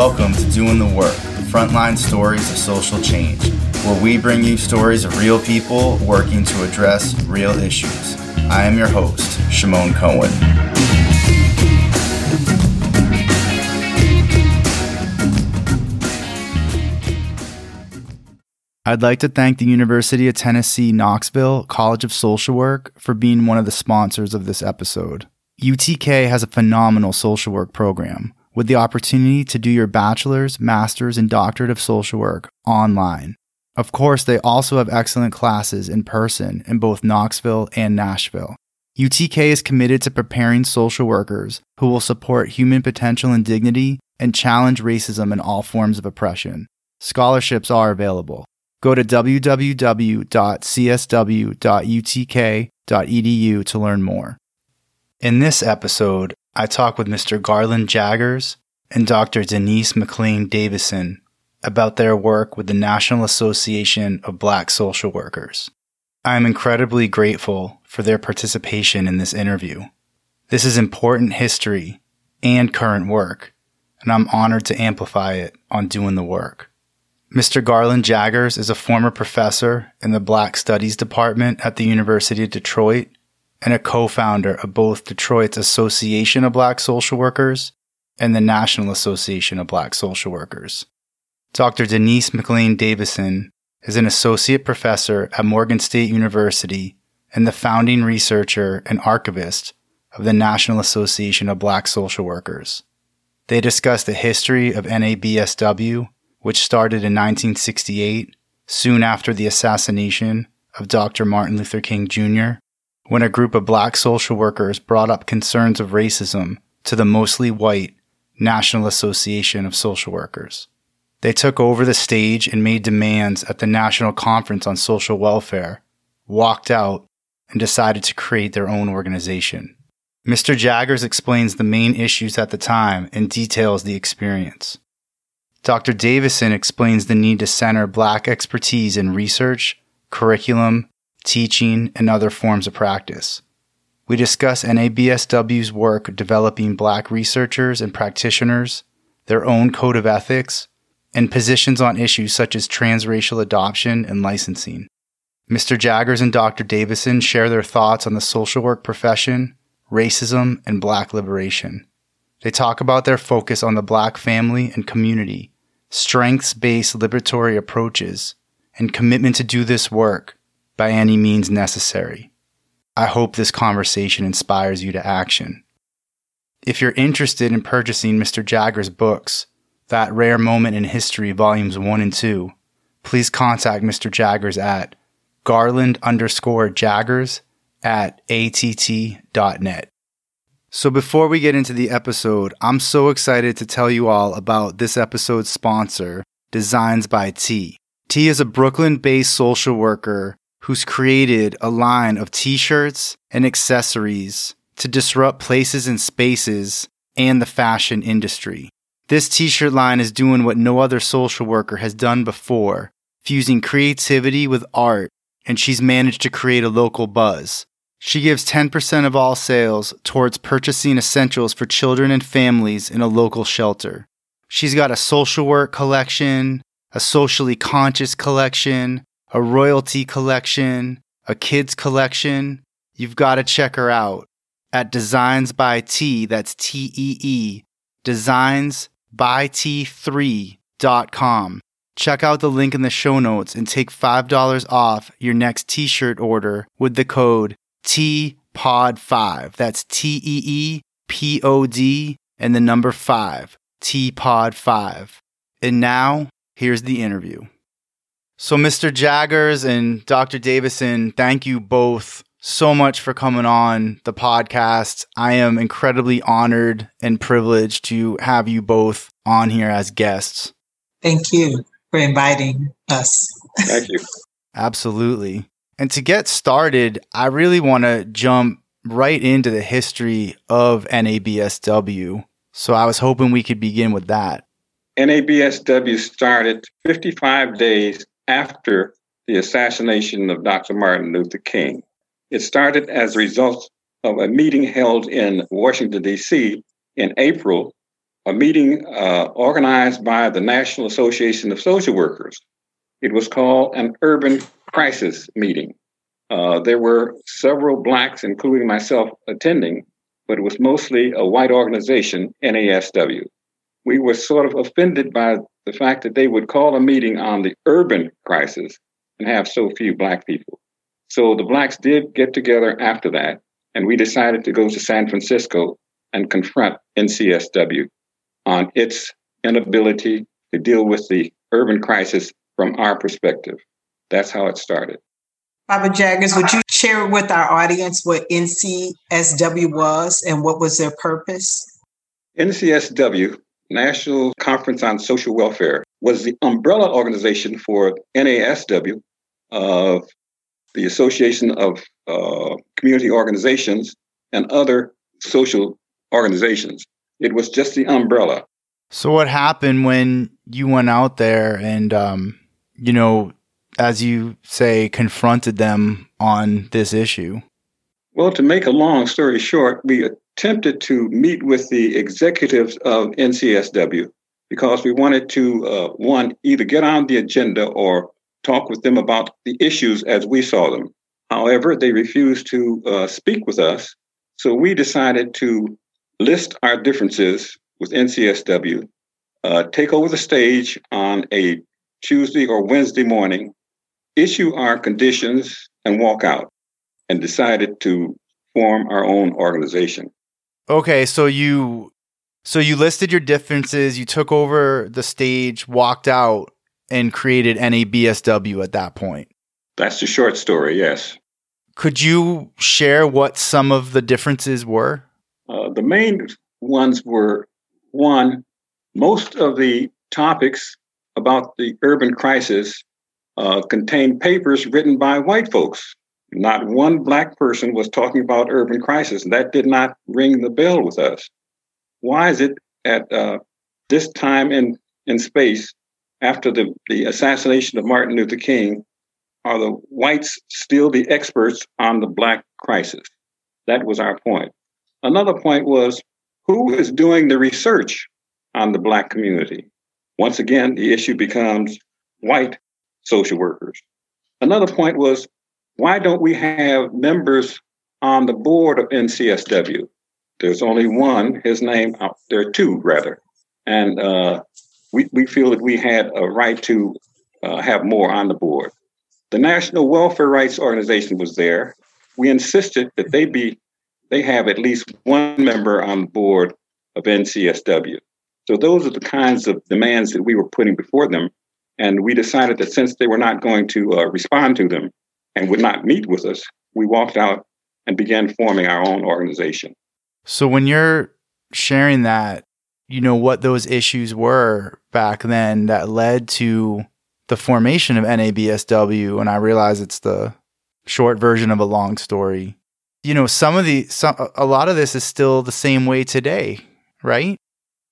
Welcome to Doing the Work, frontline stories of social change, where we bring you stories of real people working to address real issues. I am your host, Shimon Cohen. I'd like to thank the University of Tennessee Knoxville College of Social Work for being one of the sponsors of this episode. UTK has a phenomenal social work program with the opportunity to do your bachelor's, master's, and doctorate of social work online. Of course, they also have excellent classes in person in both Knoxville and Nashville. UTK is committed to preparing social workers who will support human potential and dignity and challenge racism and all forms of oppression. Scholarships are available. Go to www.csw.utk.edu to learn more. In this episode, I talk with Mr. Garland Jaggers and Dr. Denise McLane Davison about their work with the National Association of Black Social Workers. I am incredibly grateful for their participation in this interview. This is important history and current work, and I'm honored to amplify it on doing the work. Mr. Garland Jaggers is a former professor in the Black Studies Department at the University of Detroit and a co founder of both Detroit's Association of Black Social Workers and the National Association of Black Social Workers. Dr. Denise McLane Davison is an associate professor at Morgan State University and the founding researcher and archivist of the National Association of Black Social Workers. They discuss the history of NABSW, which started in 1968, soon after the assassination of Dr. Martin Luther King Jr., when a group of black social workers brought up concerns of racism to the mostly white National Association of Social Workers. They took over the stage and made demands at the National Conference on Social Welfare, walked out, and decided to create their own organization. Mr. Jaggers explains the main issues at the time and details the experience. Dr. Davison explains the need to center black expertise in research, curriculum, teaching, and other forms of practice. We discuss NABSW's work developing black researchers and practitioners, their own code of ethics, and positions on issues such as transracial adoption and licensing. Mr. Jaggers and Dr. Davison share their thoughts on the social work profession, racism, and black liberation. They talk about their focus on the black family and community, strengths based liberatory approaches, and commitment to do this work by any means necessary. I hope this conversation inspires you to action. If you're interested in purchasing Mr. Jaggers' books, That Rare Moment in History, Volumes 1 and 2, please contact Mr. Jaggers at garland underscore jaggers at att.net. So before we get into the episode, I'm so excited to tell you all about this episode's sponsor, Designs by Tee. T is a Brooklyn based social worker who's created a line of t shirts and accessories to disrupt places and spaces and the fashion industry. This t shirt line is doing what no other social worker has done before, fusing creativity with art, and she's managed to create a local buzz. She gives 10% of all sales towards purchasing essentials for children and families in a local shelter. She's got a social work collection, a socially conscious collection, a royalty collection, a kids collection, you've got to check her out at Designs by Tee, that's T E E, designs by T3.com. Check out the link in the show notes and take $5 off your next t shirt order with the code TEEPOD5. That's T E E P O D and the number 5, TEEPOD5. And now, here's the interview. So, Mr. Jaggers and Dr. Davison, thank you both so much for coming on the podcast. I am incredibly honored and privileged to have you both on here as guests. Thank you for inviting us. Thank you. Absolutely. And to get started, I really want to jump right into the history of NABSW. So I was hoping we could begin with that. NABSW started 55 days after the assassination of Dr. Martin Luther King. It started as a result of a meeting held in Washington, D.C. in April a meeting uh, organized by the National Association of Social Workers. It was called an urban crisis meeting. Uh, there were several blacks, including myself, attending, but it was mostly a white organization, NASW. We were sort of offended by the fact that they would call a meeting on the urban crisis and have so few black people. So the blacks did get together after that, and we decided to go to San Francisco and confront NCSW on its inability to deal with the urban crisis from our perspective. That's how it started. Baba Jaggers, would you share with our audience what NCSW was and what was their purpose? NCSW, National Conference on Social Welfare, was the umbrella organization for NASW of the Association of uh, Community Organizations and other social organizations. It was just the umbrella. So, what happened when you went out there and, um, you know, as you say, confronted them on this issue? Well, to make a long story short, we attempted to meet with the executives of NCSW because we wanted to, uh, one, either get on the agenda or talk with them about the issues as we saw them. However, they refused to uh, speak with us. So we decided to list our differences with NCSW, uh, take over the stage on a Tuesday or Wednesday morning, issue our conditions, and walk out, and decided to form our own organization. Okay, so you so you listed your differences, you took over the stage, walked out, and created NABSW at that point. That's the short story, yes. Could you share what some of the differences were? Uh, the main ones were one, most of the topics about the urban crisis uh, contained papers written by white folks. Not one black person was talking about urban crisis, that did not ring the bell with us. Why is it at uh, this time in, in space, after the, the assassination of Martin Luther King, are the whites still the experts on the black crisis? That was our point. Another point was who is doing the research on the black community? Once again, the issue becomes white social workers. Another point was why don't we have members on the board of NCSW? There's only one, his name, uh, there are two rather. And uh, we, we feel that we had a right to uh, have more on the board. The National Welfare Rights Organization was there. We insisted that they be they have at least one member on the board of NCSW. So those are the kinds of demands that we were putting before them. And we decided that since they were not going to uh, respond to them and would not meet with us, we walked out and began forming our own organization. So when you're sharing that, you know, what those issues were back then that led to the formation of NABSW, and I realize it's the short version of a long story you know, some of the some a lot of this is still the same way today, right?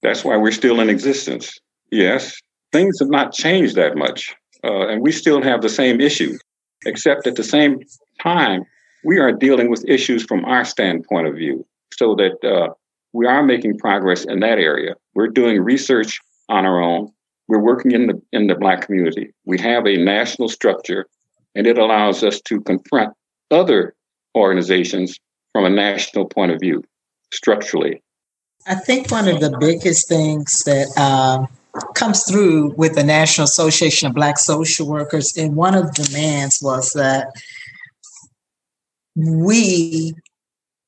That's why we're still in existence. Yes, things have not changed that much, uh, and we still have the same issues. Except at the same time, we are dealing with issues from our standpoint of view, so that uh, we are making progress in that area. We're doing research on our own. We're working in the in the Black community. We have a national structure, and it allows us to confront other organizations from a national point of view, structurally? I think one of the biggest things that uh, comes through with the National Association of Black Social Workers, and one of the demands was that we,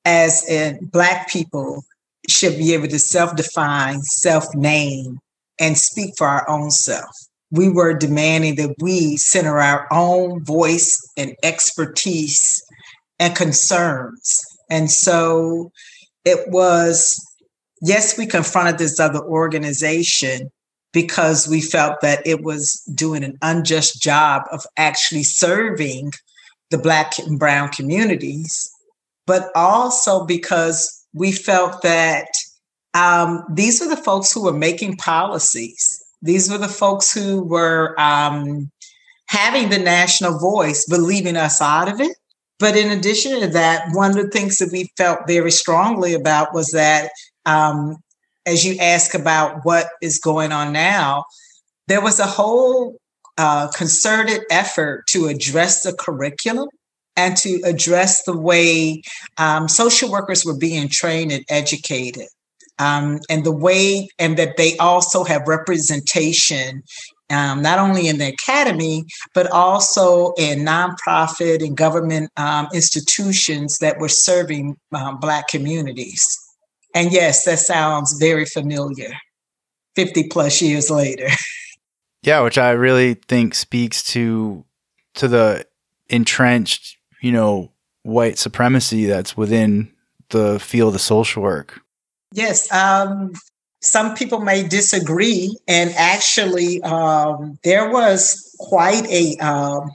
as in Black people, should be able to self define, self name, and speak for our own self. We were demanding that we center our own voice and expertise and concerns. And so it was, yes, we confronted this other organization because we felt that it was doing an unjust job of actually serving the Black and Brown communities, but also because we felt that um, these were the folks who were making policies. These were the folks who were um, having the national voice, but leaving us out of it. But in addition to that, one of the things that we felt very strongly about was that um, as you ask about what is going on now, there was a whole uh, concerted effort to address the curriculum and to address the way um, social workers were being trained and educated. Um, and the way, and that they also have representation um, not only in the academy, but also in nonprofit and government um, institutions that were serving um, Black communities. And yes, that sounds very familiar 50 plus years later. Yeah, which I really think speaks to to the entrenched, you know, white supremacy that's within the field of social work. Yes, um, some people may disagree, and actually, um, there was quite a. Um,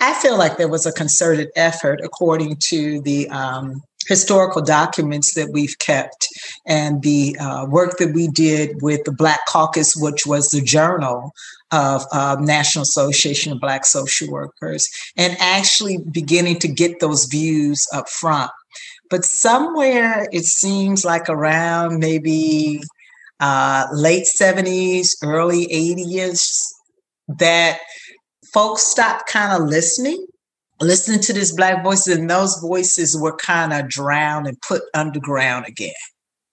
I feel like there was a concerted effort, according to the um, historical documents that we've kept and the uh, work that we did with the Black Caucus, which was the journal of uh, National Association of Black Social Workers, and actually beginning to get those views up front. But somewhere it seems like around maybe uh, late 70s, early 80s, that folks stopped kind of listening, listening to these Black voices, and those voices were kind of drowned and put underground again.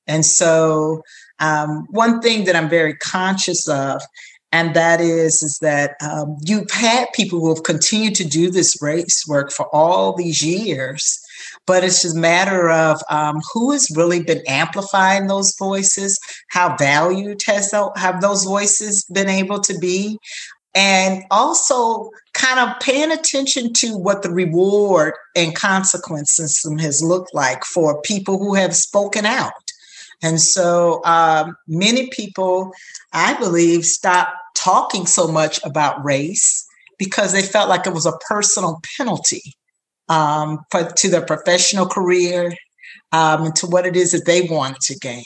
And so, um, one thing that I'm very conscious of, and that is, is that um, you've had people who have continued to do this race work for all these years but it's just a matter of um, who has really been amplifying those voices, how valued has have those voices been able to be, and also kind of paying attention to what the reward and consequence system has looked like for people who have spoken out. And so um, many people, I believe, stopped talking so much about race because they felt like it was a personal penalty um, for, to their professional career um, and to what it is that they want to gain.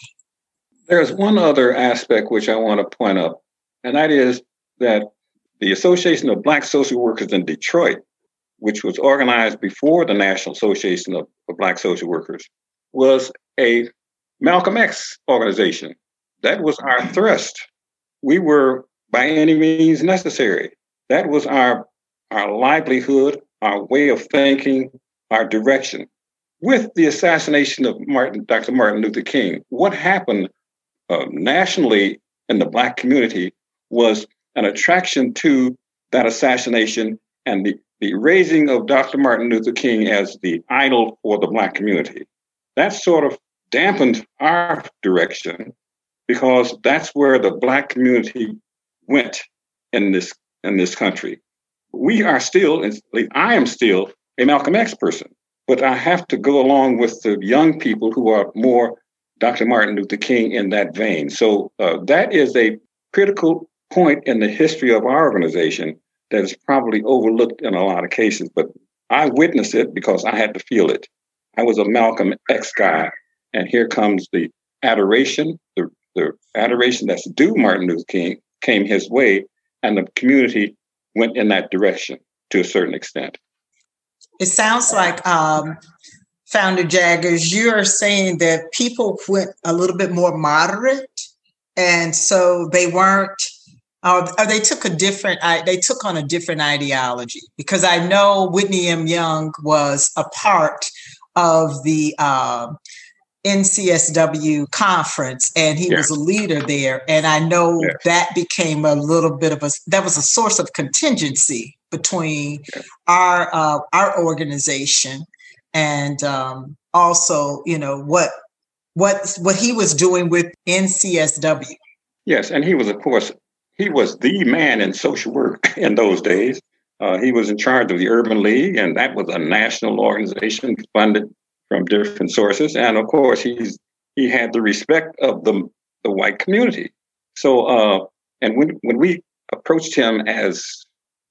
There's one other aspect which I want to point out, and that is that the Association of Black Social Workers in Detroit, which was organized before the National Association of, of Black Social Workers, was a Malcolm X organization. That was our thrust. We were by any means necessary. That was our our livelihood, our way of thinking, our direction. With the assassination of Martin, Dr. Martin Luther King, what happened uh, nationally in the Black community was an attraction to that assassination and the, the raising of Dr. Martin Luther King as the idol for the Black community. That sort of dampened our direction because that's where the Black community went in this in this country we are still, I am still a Malcolm X person, but I have to go along with the young people who are more Dr. Martin Luther King in that vein. So uh, that is a critical point in the history of our organization that is probably overlooked in a lot of cases, but I witnessed it because I had to feel it. I was a Malcolm X guy, and here comes the adoration, the, the adoration that's due Martin Luther King came his way, and the community went in that direction to a certain extent. It sounds like um, Founder Jaggers, you're saying that people went a little bit more moderate, and so they weren't. Uh, they took a different. They took on a different ideology because I know Whitney M. Young was a part of the uh, NCSW conference and he yeah. was a leader there. And I know yeah. that became a little bit of a that was a source of contingency between yeah. our uh, our organization and um, also, you know, what what what he was doing with NCSW. Yes, and he was of course he was the man in social work in those days. Uh, he was in charge of the Urban League, and that was a national organization funded from different sources, and of course he's he had the respect of the the white community. So, uh, and when when we approached him as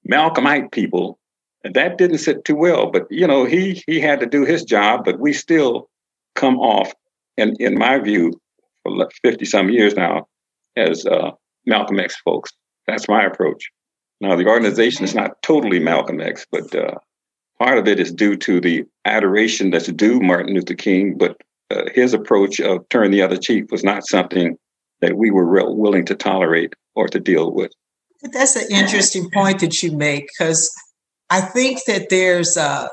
Malcolmite people, that didn't sit too well. But you know, he he had to do his job, but we still come off, in in my view, for fifty some years now, as uh, Malcolm X folks. That's my approach. Now, the organization is not totally Malcolm X, but uh, part of it is due to the adoration that's due Martin Luther King, but uh, his approach of turn the other cheek was not something that we were real willing to tolerate or to deal with. That's an interesting point that you make because I think that there's uh,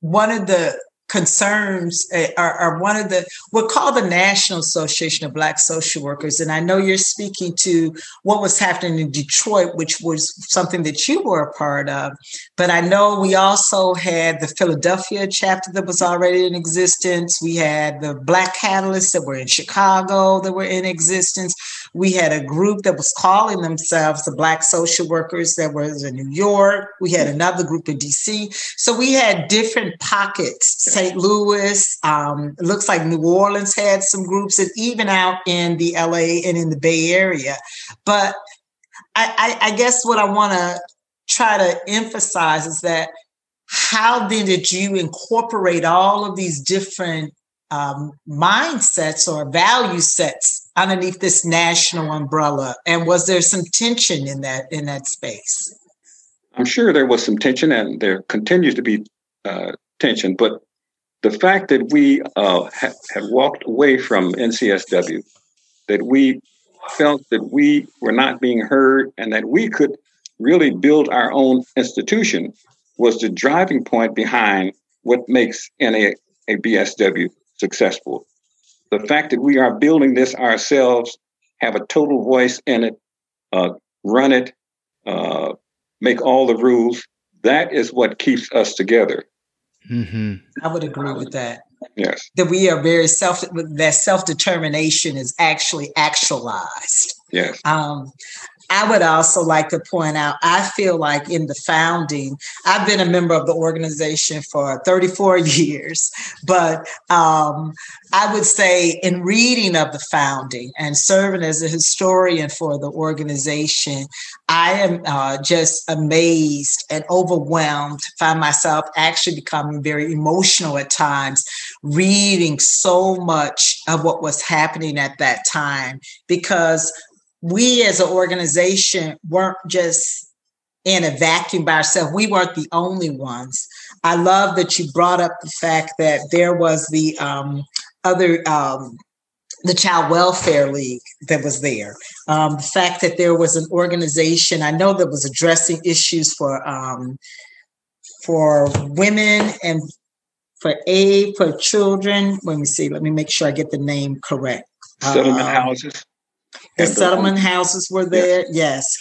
one of the concerns eh, are, are, one of the we're called the national association of black social workers. And i know you're speaking to what was happening in detroit which was something that you were a part of. But i know we also had the philadelphia chapter that was already in existence. We had the black catalysts that were in chicago that were in existence we had a group that was calling themselves the Black Social Workers that was in New York. We had another group in DC. So we had different pockets. St. Louis, um, it looks like New Orleans had some groups, and even out in the LA and in the Bay Area. But I, I, I guess what I want to try to emphasize is that how then did you incorporate all of these different um, mindsets or value sets underneath this national umbrella? And was there some tension in that in that space? I'm sure there was some tension, and there continues to be uh, tension. But the fact that we uh, ha- have walked away from NCSW, that we felt that we were not being heard, and that we could really build our own institution, was the driving point behind what makes NA a BSW successful. The fact that we are building this ourselves, have a total voice in it, uh, run it, uh, make all the rules, that is what keeps us together. Mm-hmm. I would agree with that. Yes. That we are very self, that self determination is actually actualized. Yes. Um, I would also like to point out, I feel like in the founding, I've been a member of the organization for 34 years, but um, I would say in reading of the founding and serving as a historian for the organization, I am uh, just amazed and overwhelmed, find myself actually becoming very emotional at times, reading so much of what was happening at that time because we as an organization weren't just in a vacuum by ourselves. We weren't the only ones. I love that you brought up the fact that there was the um, other um, the Child Welfare League that was there. Um, the fact that there was an organization I know that was addressing issues for um, for women and for aid for children. Let me see. Let me make sure I get the name correct. Settlement um, houses. The settlement houses were there. Yes.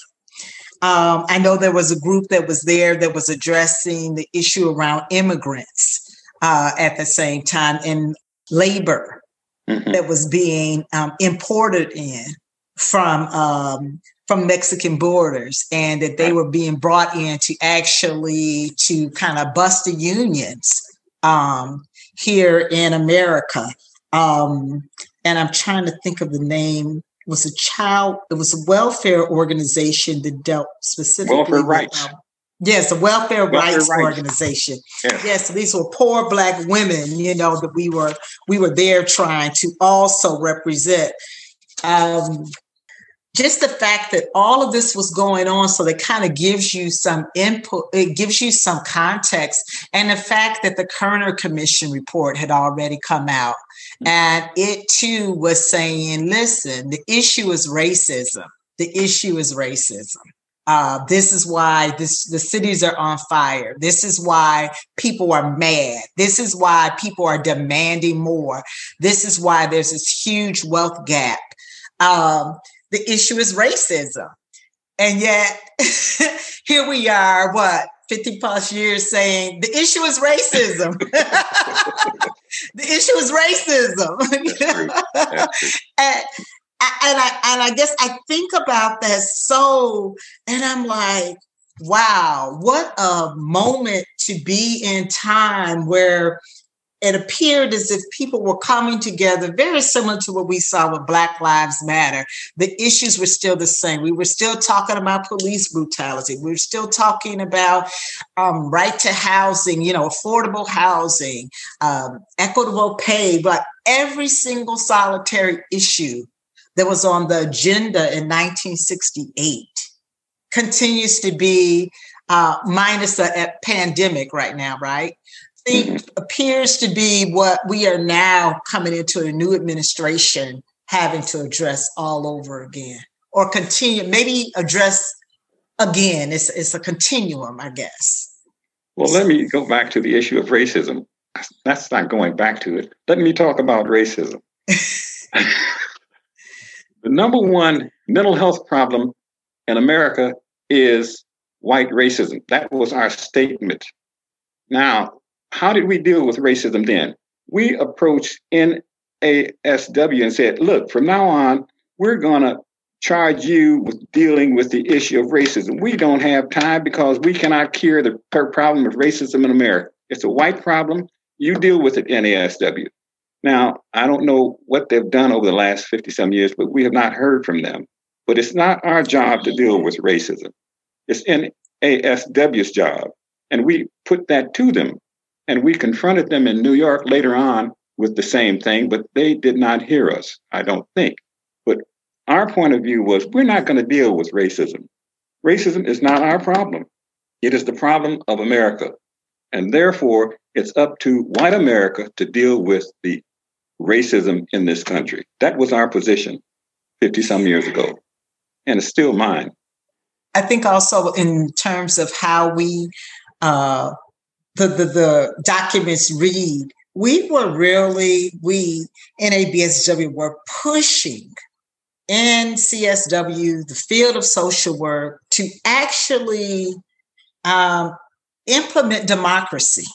Um, I know there was a group that was there that was addressing the issue around immigrants uh, at the same time and labor mm-hmm. that was being um, imported in from um, from Mexican borders, and that they were being brought in to actually to kind of bust the unions um, here in America. Um, and I'm trying to think of the name was a child, it was a welfare organization that dealt specifically welfare rights. Um, yes, a welfare, welfare rights, rights, organization. Yes. yes, these were poor black women, you know, that we were we were there trying to also represent. Um, just the fact that all of this was going on so that kind of gives you some input it gives you some context and the fact that the kerner commission report had already come out and it too was saying, listen, the issue is racism. The issue is racism. Uh, this is why this, the cities are on fire. This is why people are mad. This is why people are demanding more. This is why there's this huge wealth gap. Um, the issue is racism. And yet, here we are, what, 50 plus years saying the issue is racism. the issue is racism. and, and I and I guess I think about that so, and I'm like, wow, what a moment to be in time where it appeared as if people were coming together, very similar to what we saw with Black Lives Matter. The issues were still the same. We were still talking about police brutality. We were still talking about um, right to housing, you know, affordable housing, um, equitable pay, but every single solitary issue that was on the agenda in 1968 continues to be uh, minus a, a pandemic right now, right? Think mm-hmm. appears to be what we are now coming into a new administration having to address all over again or continue, maybe address again. It's, it's a continuum, I guess. Well, let me go back to the issue of racism. That's not going back to it. Let me talk about racism. the number one mental health problem in America is white racism. That was our statement. Now, how did we deal with racism then? We approached NASW and said, look, from now on, we're going to charge you with dealing with the issue of racism. We don't have time because we cannot cure the problem of racism in America. It's a white problem. You deal with it, NASW. Now, I don't know what they've done over the last 50 some years, but we have not heard from them. But it's not our job to deal with racism. It's NASW's job. And we put that to them. And we confronted them in New York later on with the same thing, but they did not hear us, I don't think. But our point of view was we're not going to deal with racism. Racism is not our problem, it is the problem of America. And therefore, it's up to white America to deal with the racism in this country. That was our position 50 some years ago. And it's still mine. I think also in terms of how we, uh, the, the, the documents read, we were really, we, in NABSW, were pushing NCSW, the field of social work, to actually um, implement democracy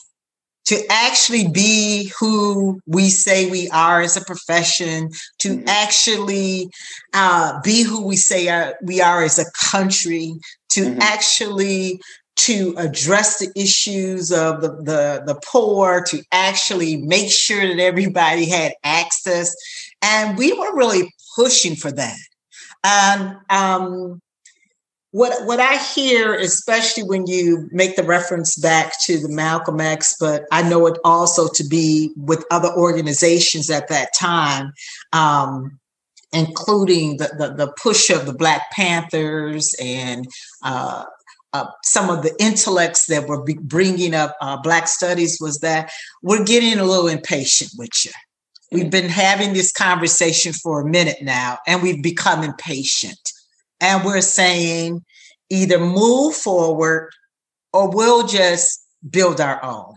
to actually be who we say we are as a profession, to mm-hmm. actually uh, be who we say are, we are as a country, to mm-hmm. actually to address the issues of the, the, the poor, to actually make sure that everybody had access. And we were really pushing for that. And um, what what I hear, especially when you make the reference back to the Malcolm X, but I know it also to be with other organizations at that time, um, including the, the, the push of the Black Panthers and uh, uh, some of the intellects that were bringing up uh, Black studies, was that we're getting a little impatient with you. We've been having this conversation for a minute now, and we've become impatient and we're saying either move forward or we'll just build our own.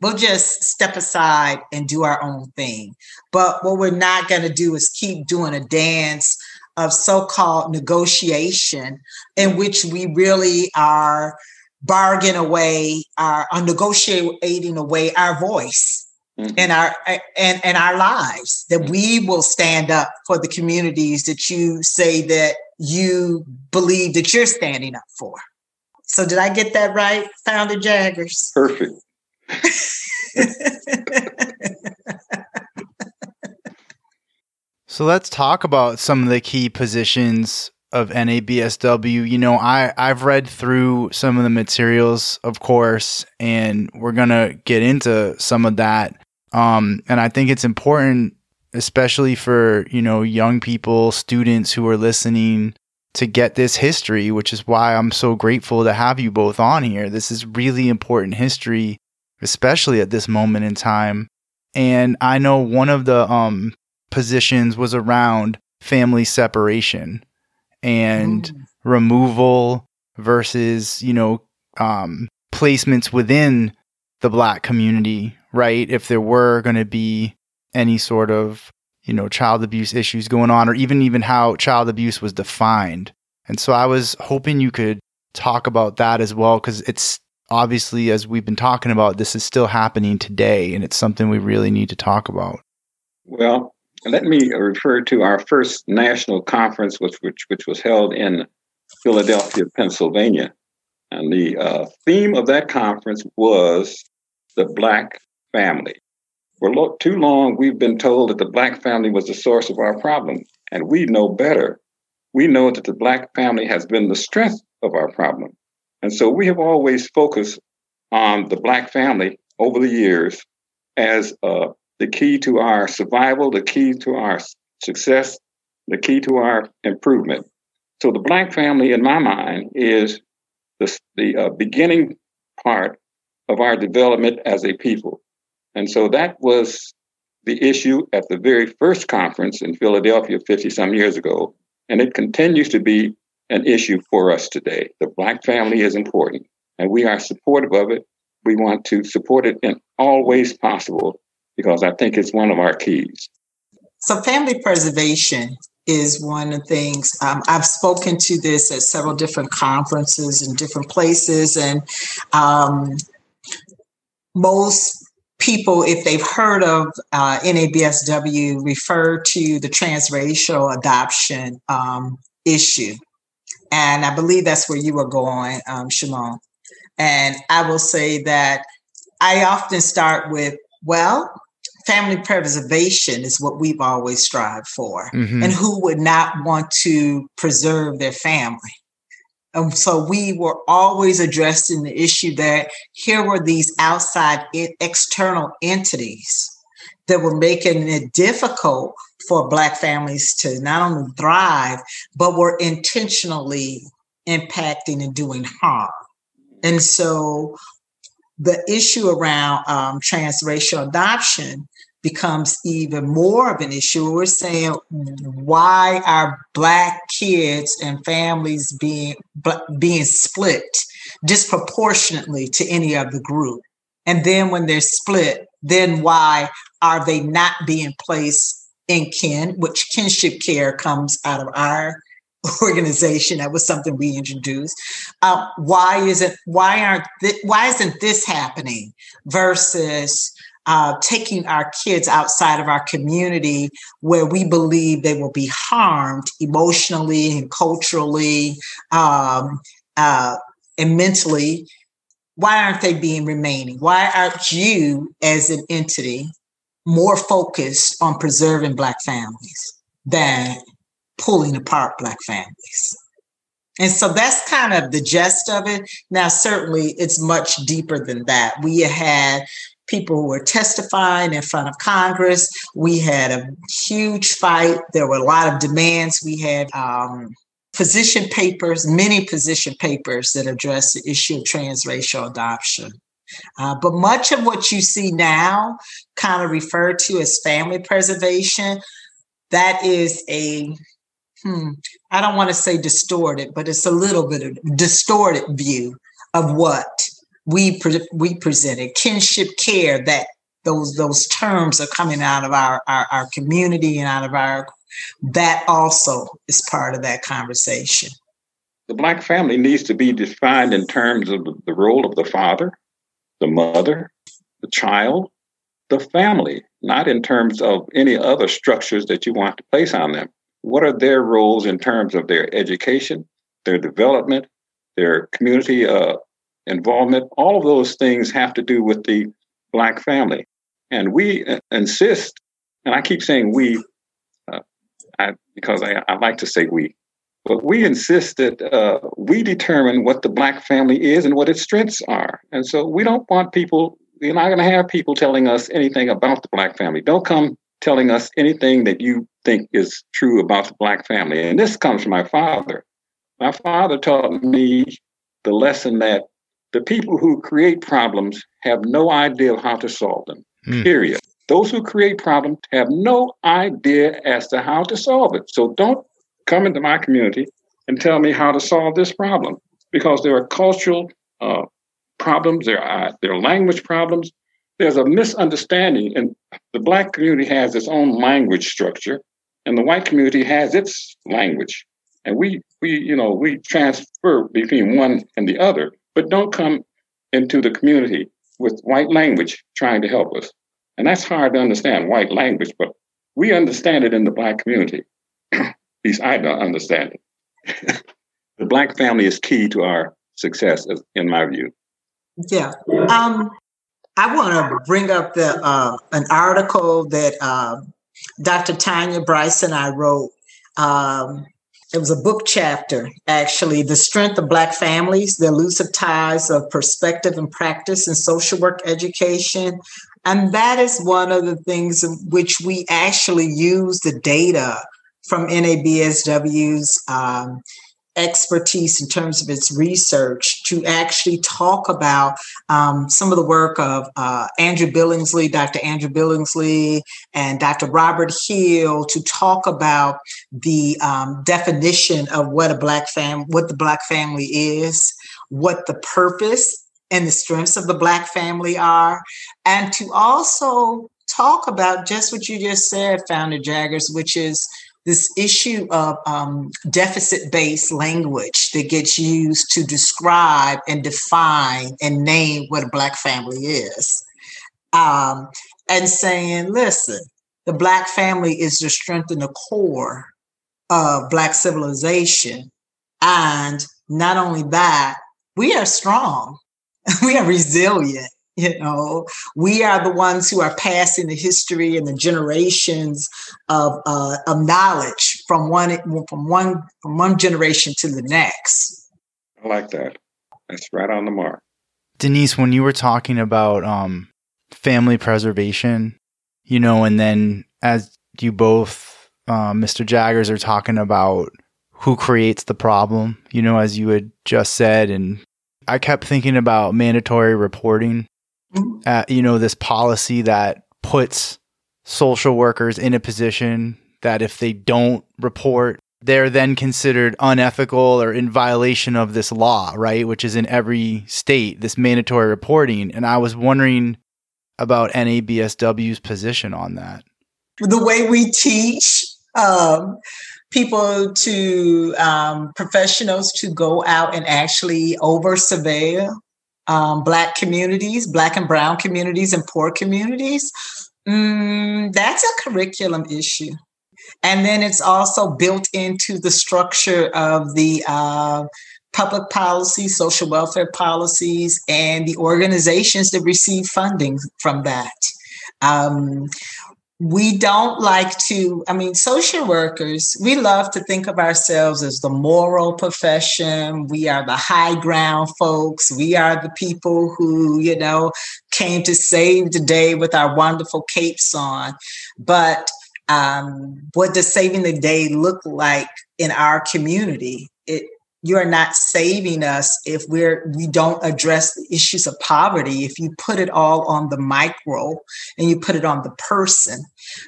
We'll just step aside and do our own thing. But what we're not going to do is keep doing a dance of so called negotiation in which we really are bargaining away, are, are negotiating away our voice mm-hmm. in our and and our lives that mm-hmm. we will stand up for the communities that you say that you believe that you're standing up for. So did I get that right, Founder Jaggers? Perfect. so let's talk about some of the key positions of NABSW. You know, I I've read through some of the materials, of course, and we're gonna get into some of that. Um, and I think it's important, especially for, you know, young people, students who are listening to get this history, which is why I'm so grateful to have you both on here. This is really important history, especially at this moment in time. And I know one of the um, positions was around family separation and mm. removal versus, you know, um, placements within the black community right? If there were going to be any sort of, you know, child abuse issues going on, or even even how child abuse was defined. And so I was hoping you could talk about that as well, because it's obviously, as we've been talking about, this is still happening today, and it's something we really need to talk about. Well, let me refer to our first national conference, which which, which was held in Philadelphia, Pennsylvania. And the uh, theme of that conference was the Black family. For lo- too long, we've been told that the Black family was the source of our problem, and we know better. We know that the Black family has been the strength of our problem. And so we have always focused on the Black family over the years as uh, the key to our survival, the key to our success, the key to our improvement. So the Black family, in my mind, is the, the uh, beginning part of our development as a people. And so that was the issue at the very first conference in Philadelphia 50 some years ago, and it continues to be an issue for us today. The Black family is important, and we are supportive of it. We want to support it in all ways possible because I think it's one of our keys. So, family preservation is one of the things um, I've spoken to this at several different conferences in different places, and um, most people, if they've heard of uh, NABSW, refer to the transracial adoption um, issue. And I believe that's where you were going, um, Shimon. And I will say that I often start with, well, family preservation is what we've always strived for. Mm-hmm. And who would not want to preserve their family? And so we were always addressing the issue that here were these outside external entities that were making it difficult for Black families to not only thrive, but were intentionally impacting and doing harm. And so the issue around um, transracial adoption becomes even more of an issue. We're saying why are black kids and families being being split disproportionately to any other group? And then when they're split, then why are they not being placed in kin, which kinship care comes out of our organization. That was something we introduced. Uh, why is it? Why aren't? Th- why isn't this happening? Versus uh, taking our kids outside of our community where we believe they will be harmed emotionally and culturally um, uh, and mentally. Why aren't they being remaining? Why aren't you, as an entity, more focused on preserving Black families than pulling apart Black families? And so that's kind of the gist of it. Now, certainly it's much deeper than that. We had people were testifying in front of Congress. We had a huge fight. There were a lot of demands. We had um, position papers, many position papers that address the issue of transracial adoption. Uh, but much of what you see now, kind of referred to as family preservation, that is a hmm, I don't want to say distorted, but it's a little bit of distorted view of what we pre- we presented kinship care that those those terms are coming out of our, our, our community and out of our that also is part of that conversation. The black family needs to be defined in terms of the role of the father the mother the child the family not in terms of any other structures that you want to place on them. What are their roles in terms of their education their development their community uh, involvement, all of those things have to do with the Black family. And we uh, insist, and I keep saying we uh, I, because I, I, like to say we, but we insist that uh, we determine what the Black family is and what its strengths are. And so we don't want people, you're not going to have people telling us anything about the Black family. Don't come telling us anything that you think is true about the Black family. And this comes from my father. My father taught me the lesson that the people who create problems have no idea of how to solve them, mm. period. Those who create problems have no idea as to how to solve it. So don't come into my community and tell me how to solve this problem because there are cultural uh, problems, there are, there are language problems. There's a misunderstanding, and the Black community has its own language structure, and the white community has its language. And we, we, you know, we transfer between one and the other but don't come into the community with white language trying to help us. And that's hard to understand, white language, but we understand it in the Black community. At least I don't understand it. the Black family is key to our success, in my view. Yeah. Um, I want to bring up the uh, an article that uh, Dr. Tanya Brice and I wrote um, it was a book chapter, actually, The Strength of Black Families, the Elusive Ties of Perspective and Practice in Social Work Education. And that is one of the things in which we actually use the data from NABSW's um, expertise in terms of its research to actually talk about um, some of the work of uh, Andrew Billingsley, Dr. Andrew Billingsley, and Dr. Robert Hill to talk about the um, definition of what a black fam, what the black family is, what the purpose and the strengths of the black family are, and to also talk about just what you just said, Founder Jaggers, which is this issue of um, deficit based language that gets used to describe and define and name what a Black family is. Um, and saying, listen, the Black family is the strength and the core of Black civilization. And not only that, we are strong, we are resilient you know we are the ones who are passing the history and the generations of uh, of knowledge from one from one from one generation to the next. I like that. That's right on the mark. Denise when you were talking about um, family preservation you know and then as you both uh, mr jaggers are talking about who creates the problem you know as you had just said and I kept thinking about mandatory reporting you know, this policy that puts social workers in a position that if they don't report, they're then considered unethical or in violation of this law, right? Which is in every state, this mandatory reporting. And I was wondering about NABSW's position on that. The way we teach um, people to um, professionals to go out and actually over surveil um, Black communities, Black and Brown communities, and poor communities, mm, that's a curriculum issue. And then it's also built into the structure of the uh, public policy, social welfare policies, and the organizations that receive funding from that. Um, we don't like to i mean social workers we love to think of ourselves as the moral profession. We are the high ground folks. We are the people who you know came to save the day with our wonderful capes on. But um, what does saving the day look like in our community? It you are not saving us if we're we don't address the issues of poverty. If you put it all on the micro and you put it on the person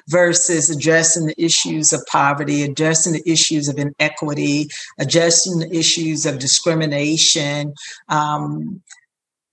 versus addressing the issues of poverty addressing the issues of inequity addressing the issues of discrimination um,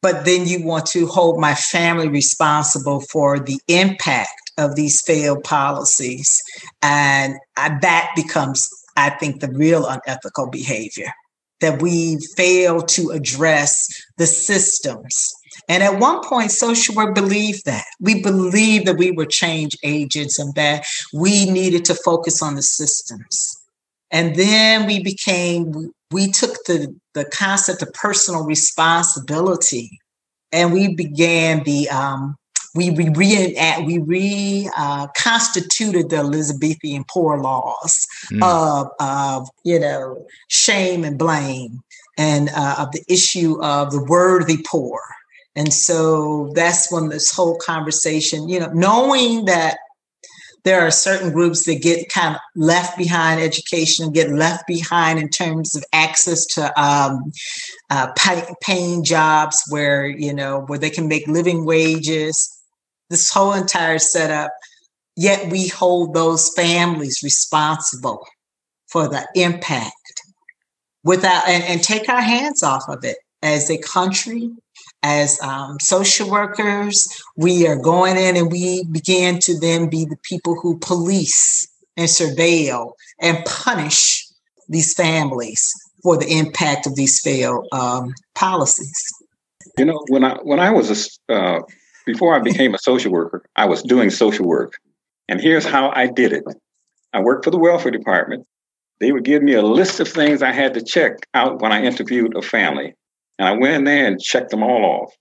but then you want to hold my family responsible for the impact of these failed policies. And that becomes I think the real unethical behavior that we fail to address the systems. And at one point, social work believed that. We believed that we were change agents and that we needed to focus on the systems. And then we became, we took the, the concept of personal responsibility and we began the um, we we re we reconstituted uh, the Elizabethan poor laws mm. of of you know shame and blame and uh, of the issue of the worthy poor. And so that's when this whole conversation, you know, knowing that there are certain groups that get kind of left behind education, get left behind in terms of access to um, uh, pay, paying jobs where you know where they can make living wages this whole entire setup, yet we hold those families responsible for the impact without and, and take our hands off of it. As a country as um, social workers we are going in and we begin to then be the people who police and surveil and punish these families for the impact of these failed um, policies. You know when i when i was a uh, before I became a social worker, I was doing social work. And here's how I did it I worked for the welfare department. They would give me a list of things I had to check out when I interviewed a family. And I went in there and checked them all off.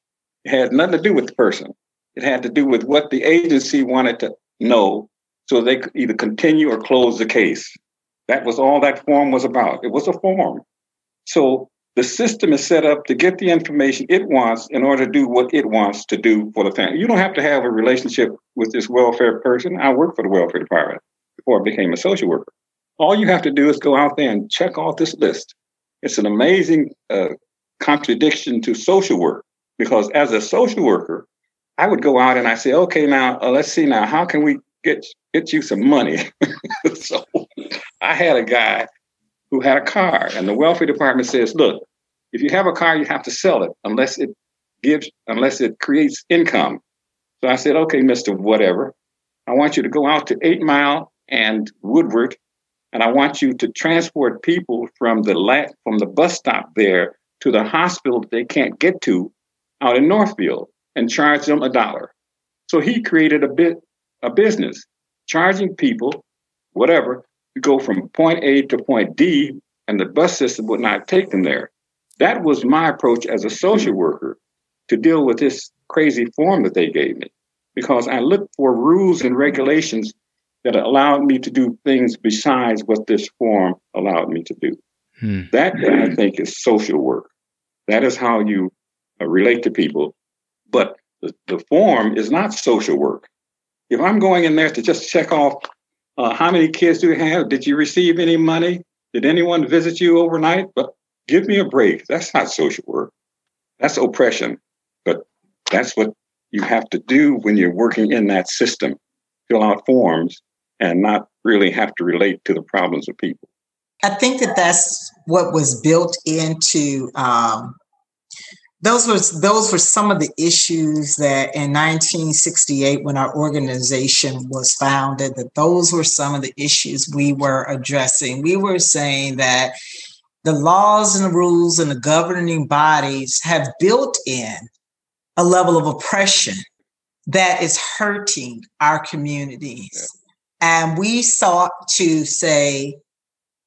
It had nothing to do with the person, it had to do with what the agency wanted to know so they could either continue or close the case. That was all that form was about. It was a form. So the system is set up to get the information it wants in order to do what it wants to do for the family. You don't have to have a relationship with this welfare person. I worked for the welfare department before I became a social worker. All you have to do is go out there and check off this list. it's an amazing uh, contradiction to social work because as a social worker, I would go out and I say, okay, now uh, let's see now, how can we get get you some money? so I had a guy who had a car, and the welfare department says, look, if you have a car, you have to sell it unless it gives, unless it creates income. So I said, okay, Mister Whatever, I want you to go out to Eight Mile and Woodward, and I want you to transport people from the la- from the bus stop there to the hospital that they can't get to out in Northfield and charge them a dollar. So he created a bit a business charging people whatever go from point A to point D, and the bus system would not take them there. That was my approach as a social worker to deal with this crazy form that they gave me, because I looked for rules and regulations that allowed me to do things besides what this form allowed me to do. Hmm. That, I think, is social work. That is how you uh, relate to people. But the, the form is not social work. If I'm going in there to just check off uh, how many kids do you have? Did you receive any money? Did anyone visit you overnight? But give me a break. That's not social work. That's oppression. But that's what you have to do when you're working in that system. Fill out forms and not really have to relate to the problems of people. I think that that's what was built into um, those were those were some of the issues that in 1968 when our organization was founded that those were some of the issues we were addressing we were saying that the laws and the rules and the governing bodies have built in a level of oppression that is hurting our communities yeah. and we sought to say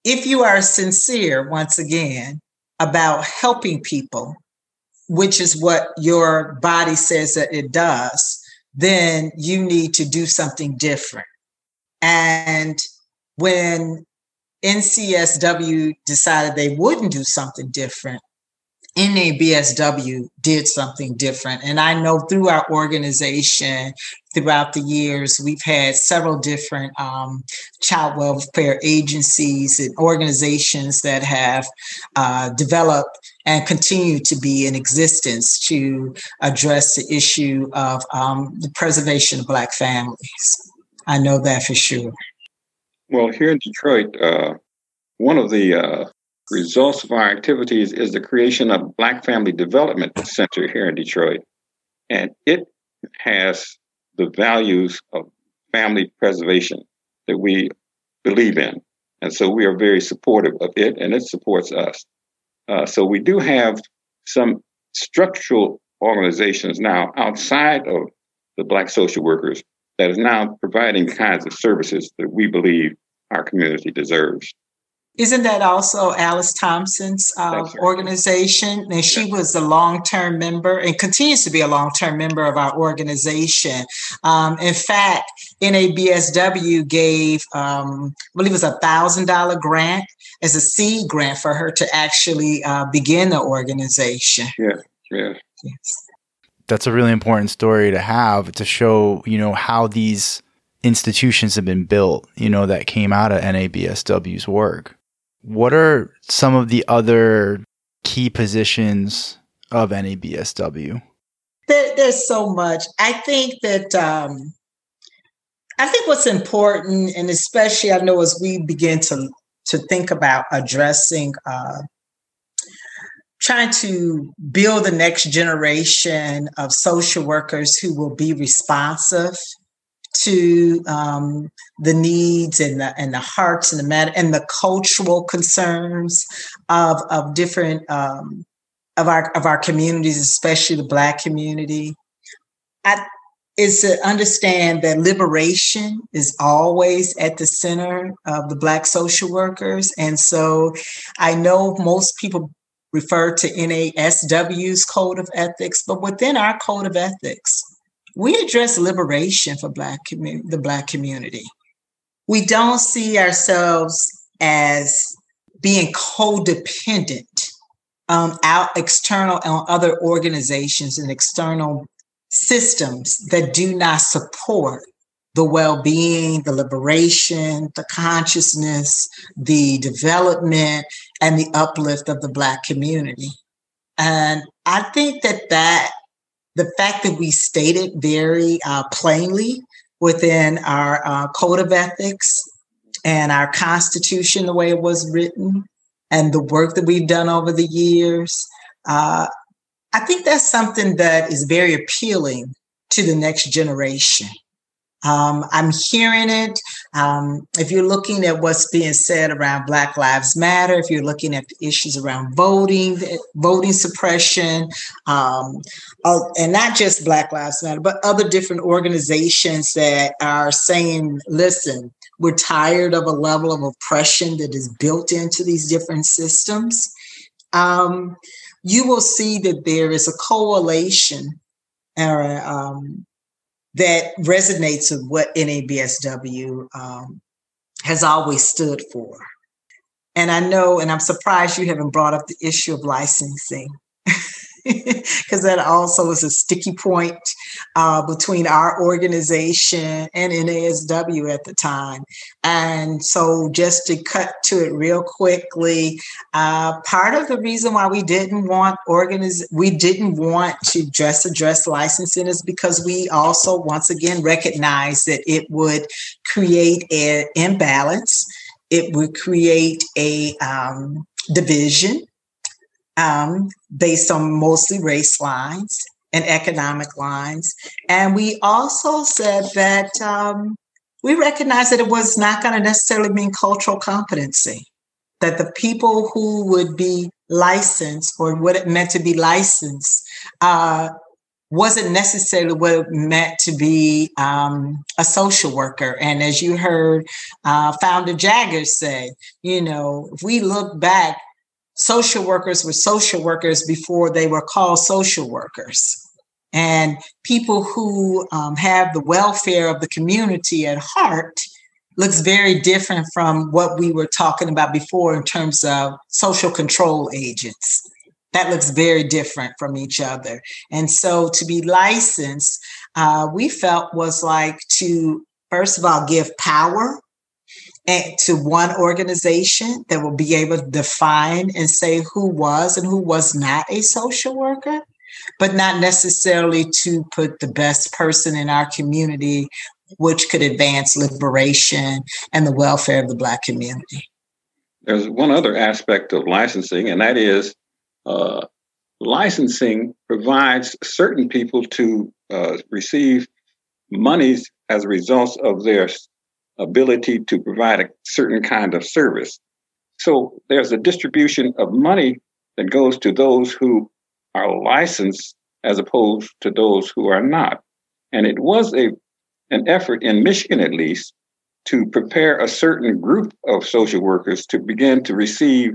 if you are sincere once again about helping people which is what your body says that it does, then you need to do something different. And when NCSW decided they wouldn't do something different, NABSW did something different. And I know through our organization, throughout the years, we've had several different um, child welfare agencies and organizations that have uh, developed and continue to be in existence to address the issue of um, the preservation of Black families. I know that for sure. Well, here in Detroit, uh, one of the uh, results of our activities is the creation of Black Family Development Center here in Detroit. And it has the values of family preservation that we believe in. And so we are very supportive of it, and it supports us. Uh, so we do have some structural organizations now outside of the Black social workers that is now providing the kinds of services that we believe our community deserves. Isn't that also Alice Thompson's uh, organization? And she was a long term member and continues to be a long term member of our organization. Um, in fact, NABSW gave, um, I believe it was a thousand dollar grant as a seed grant for her to actually uh, begin the organization. Yeah, yeah. Yes. That's a really important story to have to show, you know, how these institutions have been built, you know, that came out of NABSW's work. What are some of the other key positions of NABSW? There, there's so much. I think that um, I think what's important, and especially I know as we begin to to think about addressing uh, trying to build the next generation of social workers who will be responsive to um, the needs and the and the hearts and the matter and the cultural concerns of of different um, of our of our communities, especially the Black community. I, is to understand that liberation is always at the center of the Black social workers, and so I know most people refer to NASW's code of ethics, but within our code of ethics we address liberation for black the black community. We don't see ourselves as being codependent um, out external on other organizations and external systems that do not support the well being, the liberation, the consciousness, the development, and the uplift of the Black community. And I think that that the fact that we stated very uh, plainly within our uh, code of ethics and our constitution, the way it was written, and the work that we've done over the years, uh, I think that's something that is very appealing to the next generation. Um, I'm hearing it. Um, if you're looking at what's being said around Black Lives Matter, if you're looking at the issues around voting, voting suppression, um, uh, and not just Black Lives Matter, but other different organizations that are saying, listen, we're tired of a level of oppression that is built into these different systems. Um, you will see that there is a coalition or that resonates with what NABSW um, has always stood for. And I know, and I'm surprised you haven't brought up the issue of licensing. because that also is a sticky point uh, between our organization and NASW at the time. And so, just to cut to it real quickly, uh, part of the reason why we didn't want organiz- we didn't want to just address licensing is because we also, once again, recognize that it would create an imbalance. It would create a um, division um, based on mostly race lines and economic lines. And we also said that um, we recognized that it was not going to necessarily mean cultural competency, that the people who would be licensed or what it meant to be licensed uh, wasn't necessarily what it meant to be um, a social worker. And as you heard uh, Founder Jagger say, you know, if we look back social workers were social workers before they were called social workers. And people who um, have the welfare of the community at heart looks very different from what we were talking about before in terms of social control agents. That looks very different from each other. And so to be licensed, uh, we felt was like to, first of all, give power to one organization that will be able to define and say who was and who was not a social worker, but not necessarily to put the best person in our community, which could advance liberation and the welfare of the Black community. There's one other aspect of licensing, and that is uh, licensing provides certain people to uh, receive monies as a result of their ability to provide a certain kind of service. So there's a distribution of money that goes to those who are licensed as opposed to those who are not. And it was a an effort in Michigan at least to prepare a certain group of social workers to begin to receive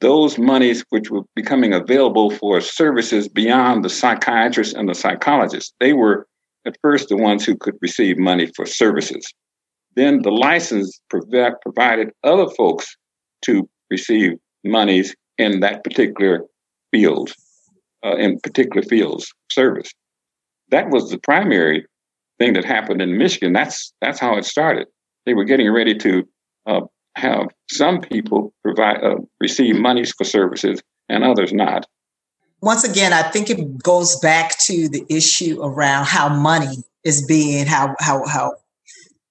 those monies which were becoming available for services beyond the psychiatrists and the psychologists. They were at first the ones who could receive money for services. Then the license provided other folks to receive monies in that particular field, uh, in particular fields service. That was the primary thing that happened in Michigan. That's that's how it started. They were getting ready to uh, have some people provide uh, receive monies for services and others not. Once again, I think it goes back to the issue around how money is being how how how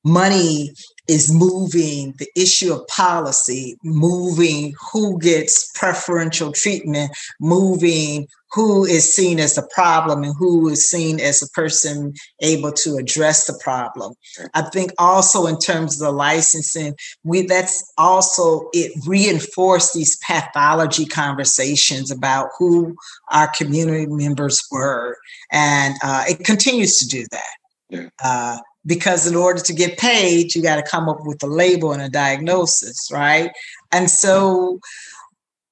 money is moving the issue of policy, moving who gets preferential treatment, moving who is seen as the problem and who is seen as a person able to address the problem. I think also in terms of the licensing, we that's also it reinforced these pathology conversations about who our community members were, and uh, it continues to do that. Yeah. Uh, because in order to get paid, you got to come up with a label and a diagnosis, right? And so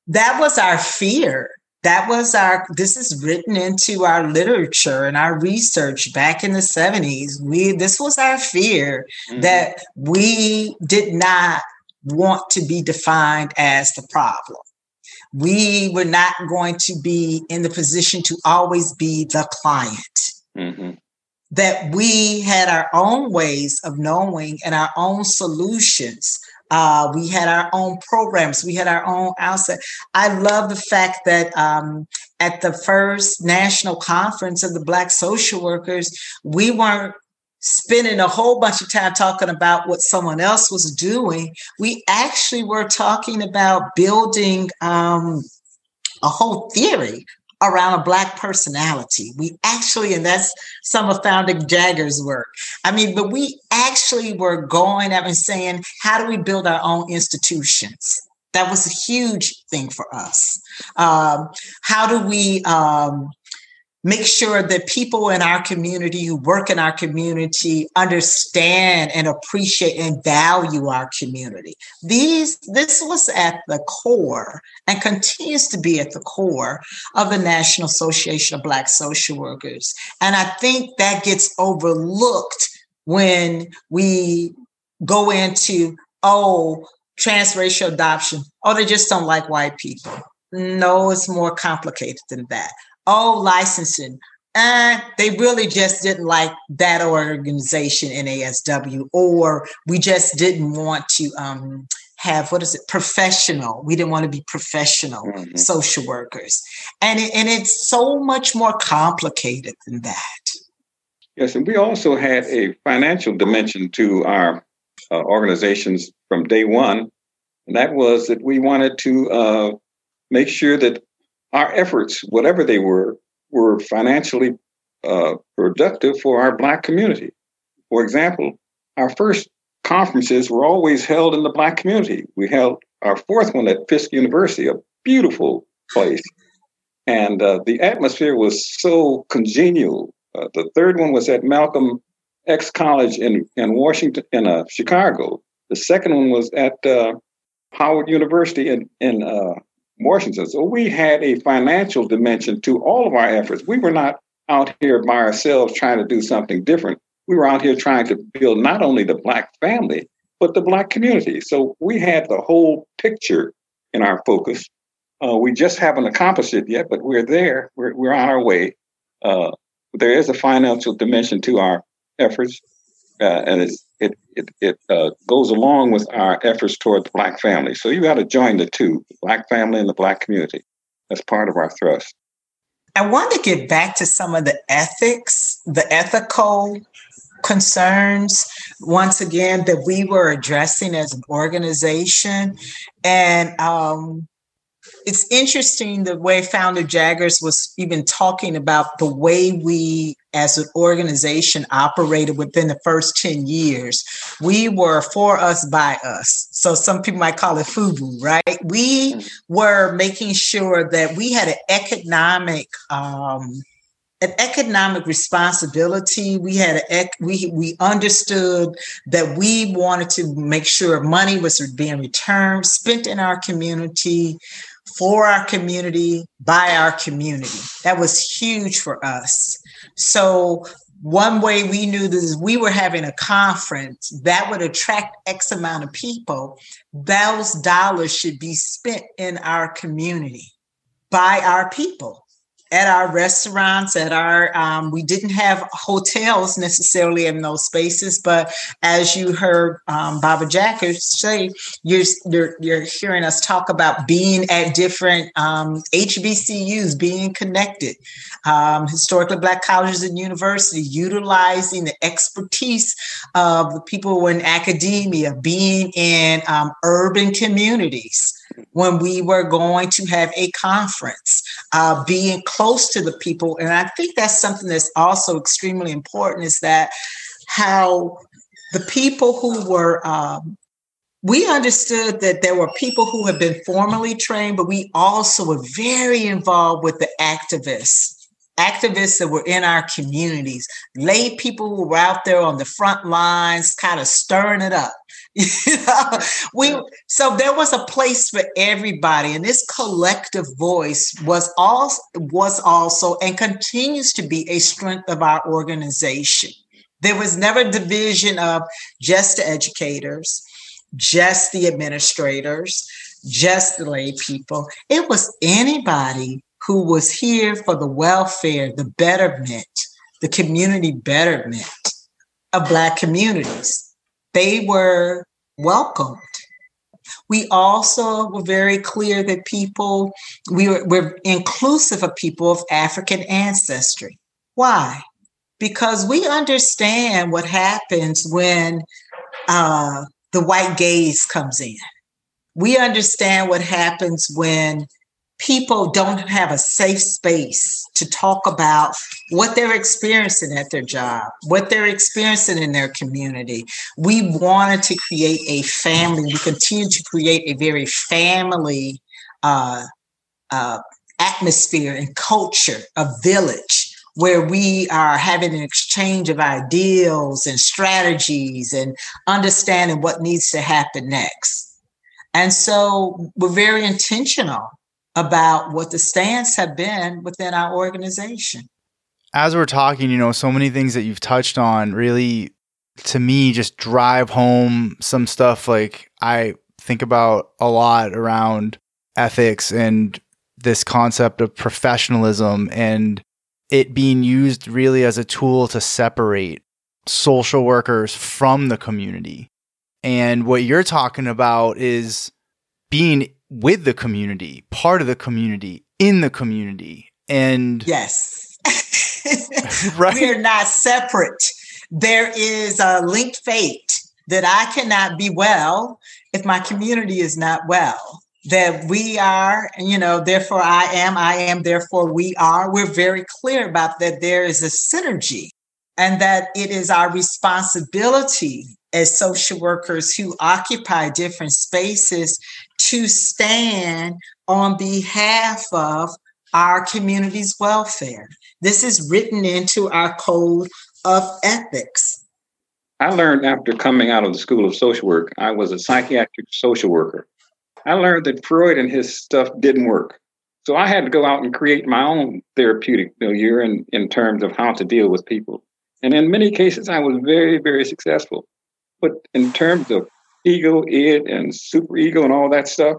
that was our fear. That was our, this is written into our literature and our research back in the 70s. We, this was our fear mm-hmm. that we did not want to be defined as the problem. We were not going to be in the position to always be the client. Mm-hmm that we had our own ways of knowing and our own solutions. Uh, we had our own programs. We had our own outset. I love the fact that um, at the first national conference of the Black social workers, we weren't spending a whole bunch of time talking about what someone else was doing. We actually were talking about building um, a whole theory around a black personality. We actually, and that's some of Founder Jagger's work. I mean, but we actually were going up and saying, how do we build our own institutions? That was a huge thing for us. Um, how do we um, make sure that people in our community who work in our community understand and appreciate and value our community. These this was at the core and continues to be at the core of the national association of black social workers. And i think that gets overlooked when we go into oh transracial adoption. Oh they just don't like white people. No it's more complicated than that oh, licensing. Uh, they really just didn't like that organization, NASW, or we just didn't want to um, have what is it professional we didn't want to be professional mm-hmm. social workers and it, and it's so much more complicated than that yes and we also had a financial dimension to our uh, organizations from day one and that was that we wanted to uh, make sure that our efforts, whatever they were, were financially uh, productive for our Black community. For example, our first conferences were always held in the Black community. We held our fourth one at Fisk University, a beautiful place. And uh, the atmosphere was so congenial. Uh, the third one was at Malcolm X College in, in Washington, in uh, Chicago. The second one was at uh, Howard University in, in uh, Washington. So we had a financial dimension to all of our efforts. We were not out here by ourselves trying to do something different. We were out here trying to build not only the Black family, but the Black community. So we had the whole picture in our focus. Uh, we just haven't accomplished it yet, but we're there. We're, we're on our way. Uh, there is a financial dimension to our efforts, uh, and it's it it, it uh, goes along with our efforts toward the black family. So you got to join the two, the black family and the black community. That's part of our thrust. I want to get back to some of the ethics, the ethical concerns once again that we were addressing as an organization and um, it's interesting the way founder jaggers was even talking about the way we as an organization operated within the first 10 years we were for us by us so some people might call it fubu right we were making sure that we had an economic um, an economic responsibility. We had a, we we understood that we wanted to make sure money was being returned, spent in our community, for our community, by our community. That was huge for us. So one way we knew this we were having a conference that would attract X amount of people. Those dollars should be spent in our community by our people at our restaurants, at our, um, we didn't have hotels necessarily in those spaces, but as you heard um, Baba Jagger say, you're, you're, you're hearing us talk about being at different um, HBCUs, being connected, um, historically Black colleges and universities, utilizing the expertise of the people in academia, being in um, urban communities when we were going to have a conference, uh, being close to the people. And I think that's something that's also extremely important is that how the people who were um, we understood that there were people who had been formally trained, but we also were very involved with the activists activists that were in our communities, lay people who were out there on the front lines, kind of stirring it up. we so there was a place for everybody, and this collective voice was also was also and continues to be a strength of our organization. There was never division of just the educators, just the administrators, just the lay people. It was anybody who was here for the welfare, the betterment the community betterment of Black communities. They were welcomed. We also were very clear that people, we were, were inclusive of people of African ancestry. Why? Because we understand what happens when uh, the white gaze comes in. We understand what happens when people don't have a safe space to talk about what they're experiencing at their job, what they're experiencing in their community. We wanted to create a family. We continue to create a very family uh, uh, atmosphere and culture, a village where we are having an exchange of ideals and strategies and understanding what needs to happen next. And so we're very intentional about what the stance have been within our organization. As we're talking, you know, so many things that you've touched on really to me just drive home some stuff like I think about a lot around ethics and this concept of professionalism and it being used really as a tool to separate social workers from the community. And what you're talking about is being with the community, part of the community, in the community. And yes, right? we are not separate. There is a linked fate that I cannot be well if my community is not well. That we are, you know, therefore I am, I am, therefore we are. We're very clear about that there is a synergy and that it is our responsibility as social workers who occupy different spaces to stand on behalf of our community's welfare. This is written into our code of ethics. I learned after coming out of the School of Social Work, I was a psychiatric social worker. I learned that Freud and his stuff didn't work. So I had to go out and create my own therapeutic milieu in, in terms of how to deal with people. And in many cases, I was very, very successful. But in terms of ego, id, and super ego and all that stuff,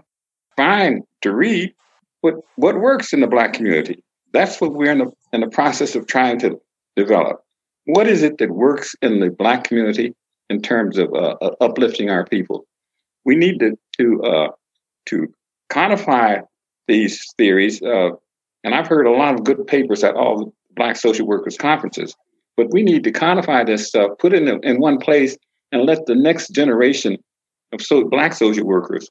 fine to read. But what works in the Black community? That's what we're in the, in the process of trying to develop. What is it that works in the Black community in terms of uh, uh, uplifting our people? We need to to uh, to codify these theories. Uh, and I've heard a lot of good papers at all the Black social workers conferences. But we need to codify this stuff, put it in, in one place, and let the next generation of so, Black social workers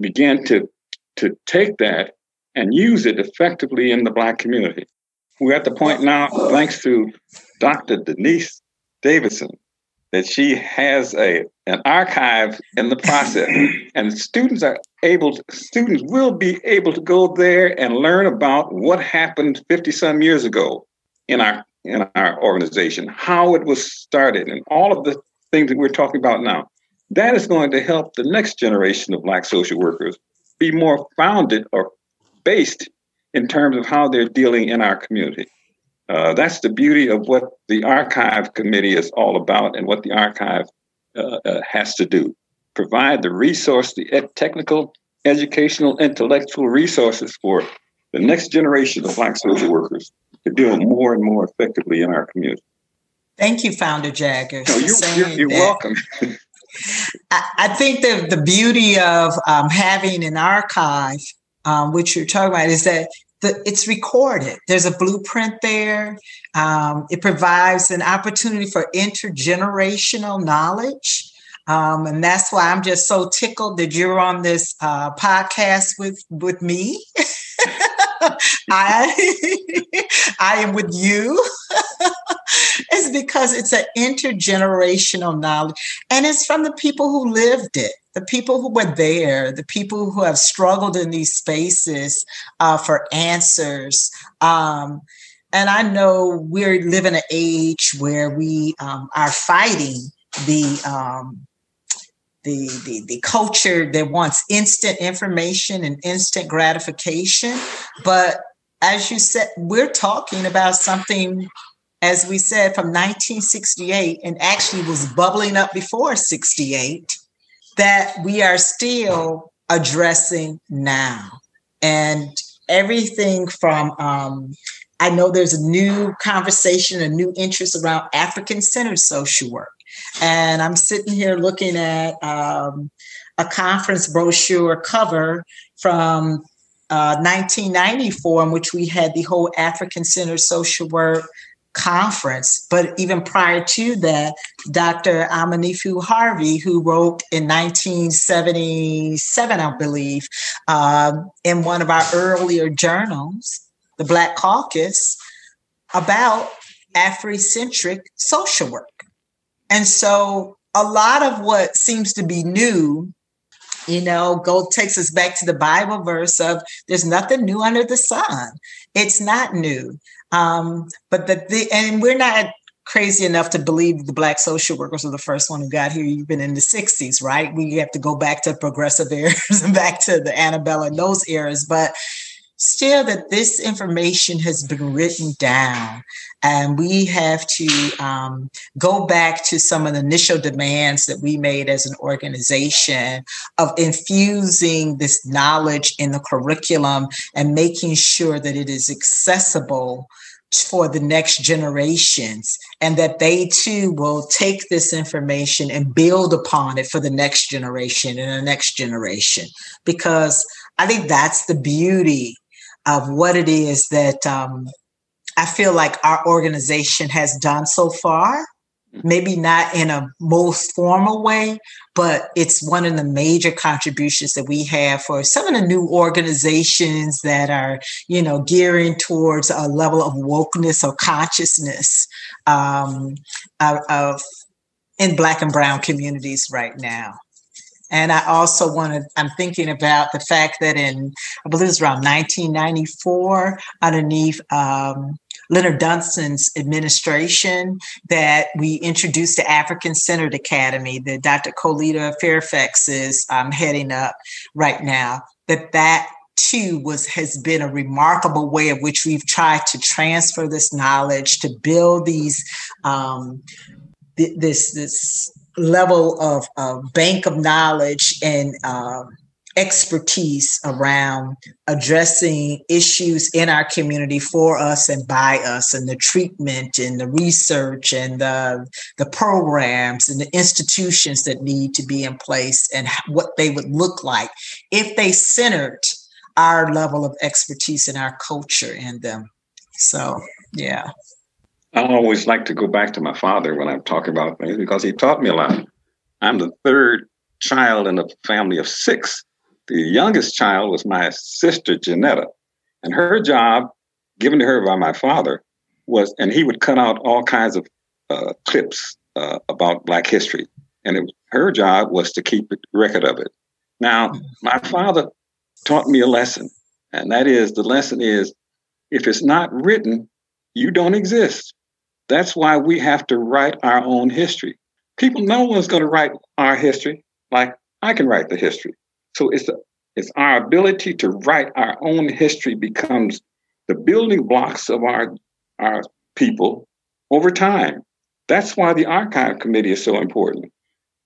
began to, to take that and use it effectively in the Black community. We're at the point now, thanks to Dr. Denise Davidson, that she has a an archive in the process, and students are able to, students will be able to go there and learn about what happened 50 some years ago in our in our organization, how it was started, and all of the things that we're talking about now. That is going to help the next generation of Black social workers be more founded or based in terms of how they're dealing in our community. Uh, that's the beauty of what the archive committee is all about and what the archive uh, uh, has to do provide the resource, the ed- technical, educational, intellectual resources for the next generation of Black social workers to deal more and more effectively in our community. Thank you, Founder Jaggers. No, you're, you're, you're welcome. I, think the, the beauty of um, having an archive, um, which you're talking about, is that the, it's recorded. There's a blueprint there. Um, it provides an opportunity for intergenerational knowledge. Um, and that's why I'm just so tickled that you're on this uh, podcast with with me. I I am with you. it's because it's an intergenerational knowledge, and it's from the people who lived it, the people who were there, the people who have struggled in these spaces uh, for answers. Um, and I know we're living an age where we um, are fighting the um, the, the, the culture that wants instant information and instant gratification. But as you said, we're talking about something, as we said, from 1968 and actually was bubbling up before 68 that we are still addressing now. And everything from um, I know there's a new conversation, a new interest around African centered social work. And I'm sitting here looking at um, a conference brochure cover from uh, 1994, in which we had the whole African centered social work conference. But even prior to that, Dr. Aminifu Harvey, who wrote in 1977, I believe, um, in one of our earlier journals, the Black Caucus, about Afrocentric social work. And so a lot of what seems to be new you know, go takes us back to the Bible verse of there's nothing new under the sun. It's not new. Um, but the, the and we're not crazy enough to believe the black social workers were the first one who got here even in the 60s right we have to go back to progressive eras and back to the antebellum and those eras but still that this information has been written down and we have to um, go back to some of the initial demands that we made as an organization of infusing this knowledge in the curriculum and making sure that it is accessible for the next generations and that they too will take this information and build upon it for the next generation and the next generation. Because i think that's the beauty of what it is that um, I feel like our organization has done so far. Maybe not in a most formal way, but it's one of the major contributions that we have for some of the new organizations that are, you know, gearing towards a level of wokeness or consciousness um, of, of in Black and Brown communities right now. And I also wanted, I'm thinking about the fact that in, I believe it's around 1994, underneath um, Leonard Dunston's administration, that we introduced the African Centered Academy that Dr. Colita Fairfax is um, heading up right now, that that too was has been a remarkable way of which we've tried to transfer this knowledge to build these um, th- this this level of uh, bank of knowledge and uh, expertise around addressing issues in our community for us and by us and the treatment and the research and the, the programs and the institutions that need to be in place and what they would look like if they centered our level of expertise and our culture in them. So yeah I always like to go back to my father when I'm talking about things because he taught me a lot. I'm the third child in a family of six. The youngest child was my sister, Janetta. And her job, given to her by my father, was, and he would cut out all kinds of uh, clips uh, about Black history. And it, her job was to keep record of it. Now, my father taught me a lesson, and that is the lesson is if it's not written, you don't exist. That's why we have to write our own history. People, no one's going to write our history like I can write the history. So it's a, it's our ability to write our own history becomes the building blocks of our our people over time. That's why the archive committee is so important.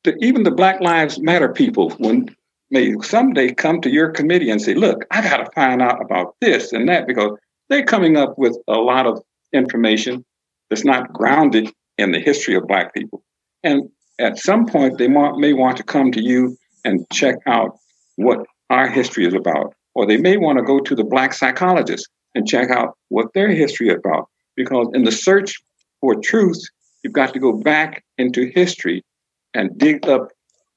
The, even the Black Lives Matter people, when may someday come to your committee and say, "Look, I got to find out about this and that," because they're coming up with a lot of information that's not grounded in the history of Black people. And at some point, they may want to come to you and check out what our history is about. Or they may want to go to the Black psychologist and check out what their history is about. Because in the search for truth, you've got to go back into history and dig up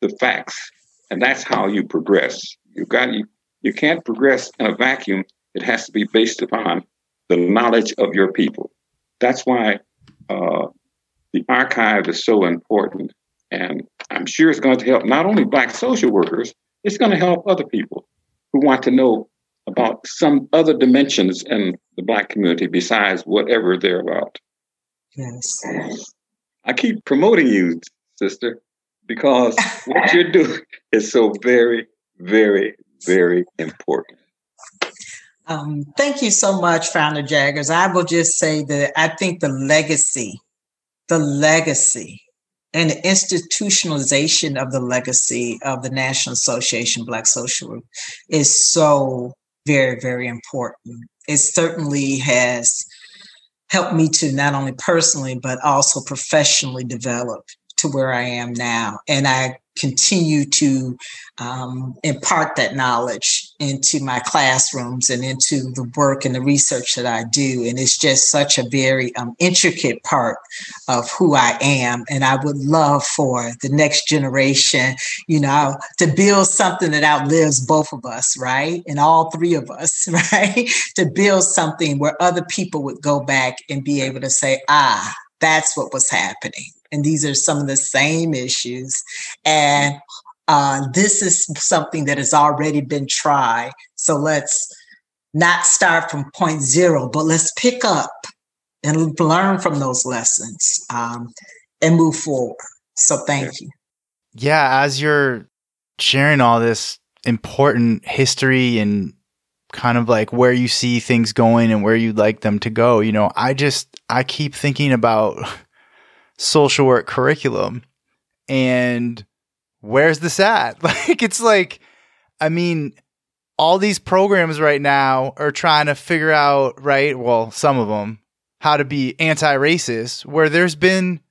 the facts. And that's how you progress. You've got you, you can't progress in a vacuum. It has to be based upon the knowledge of your people. That's why uh, the archive is so important. And I'm sure it's going to help not only Black social workers, it's going to help other people who want to know about some other dimensions in the Black community besides whatever they're about. Yes. I keep promoting you, sister, because what you're doing is so very, very, very important. Um, thank you so much, Founder Jaggers. I will just say that I think the legacy, the legacy and the institutionalization of the legacy of the National Association Black Social Group is so very, very important. It certainly has helped me to not only personally, but also professionally develop to where I am now. And I continue to um, impart that knowledge into my classrooms and into the work and the research that I do. And it's just such a very um, intricate part of who I am. And I would love for the next generation, you know, to build something that outlives both of us, right? And all three of us, right? to build something where other people would go back and be able to say, ah, that's what was happening and these are some of the same issues. And uh, this is something that has already been tried. So let's not start from point zero, but let's pick up and learn from those lessons um, and move forward. So thank you. Yeah, as you're sharing all this important history and kind of like where you see things going and where you'd like them to go, you know, I just I keep thinking about social work curriculum. And where's this at? Like, it's like, I mean, all these programs right now are trying to figure out, right? Well, some of them, how to be anti racist, where there's been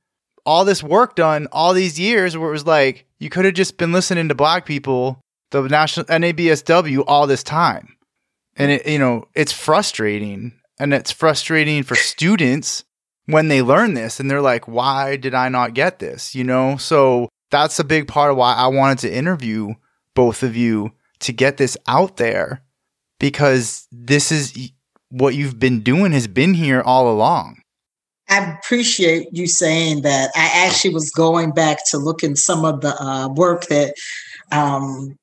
all this work done all these years where it was like, you could have just been listening to black people, the national NABSW, all this time. And it, you know, it's frustrating. And it's frustrating for students when they learn this and they're like, why did I not get this? You know? So that's a big part of why I wanted to interview both of you to get this out there because this is what you've been doing has been here all along. I appreciate you saying that. I actually was going back to look in some of the uh, work that um,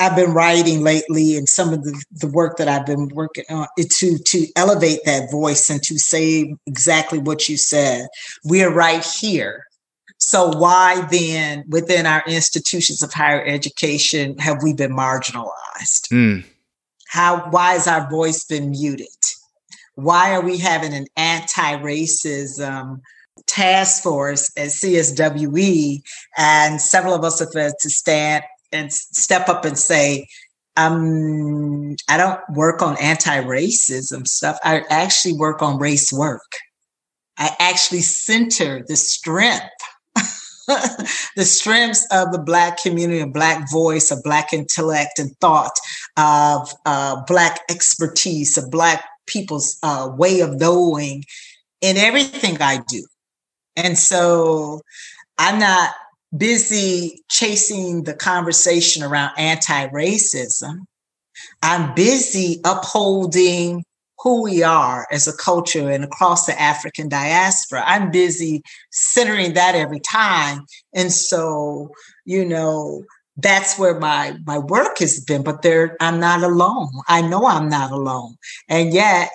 I've been writing lately and some of the, the work that I've been working on to to elevate that voice and to say exactly what you said. We are right here. So why then within our institutions of higher education have we been marginalized? Mm. How why has our voice been muted? Why are we having an anti-racism task force at CSWE and several of us have had to stand and step up and say, um, I don't work on anti-racism stuff. I actually work on race work. I actually center the strength, the strengths of the Black community, a Black voice, a Black intellect and thought, of uh, Black expertise, of Black people's uh, way of knowing in everything I do. And so I'm not busy chasing the conversation around anti racism. I'm busy upholding who we are as a culture and across the African diaspora. I'm busy centering that every time. And so, you know, that's where my my work has been but there i'm not alone i know i'm not alone and yet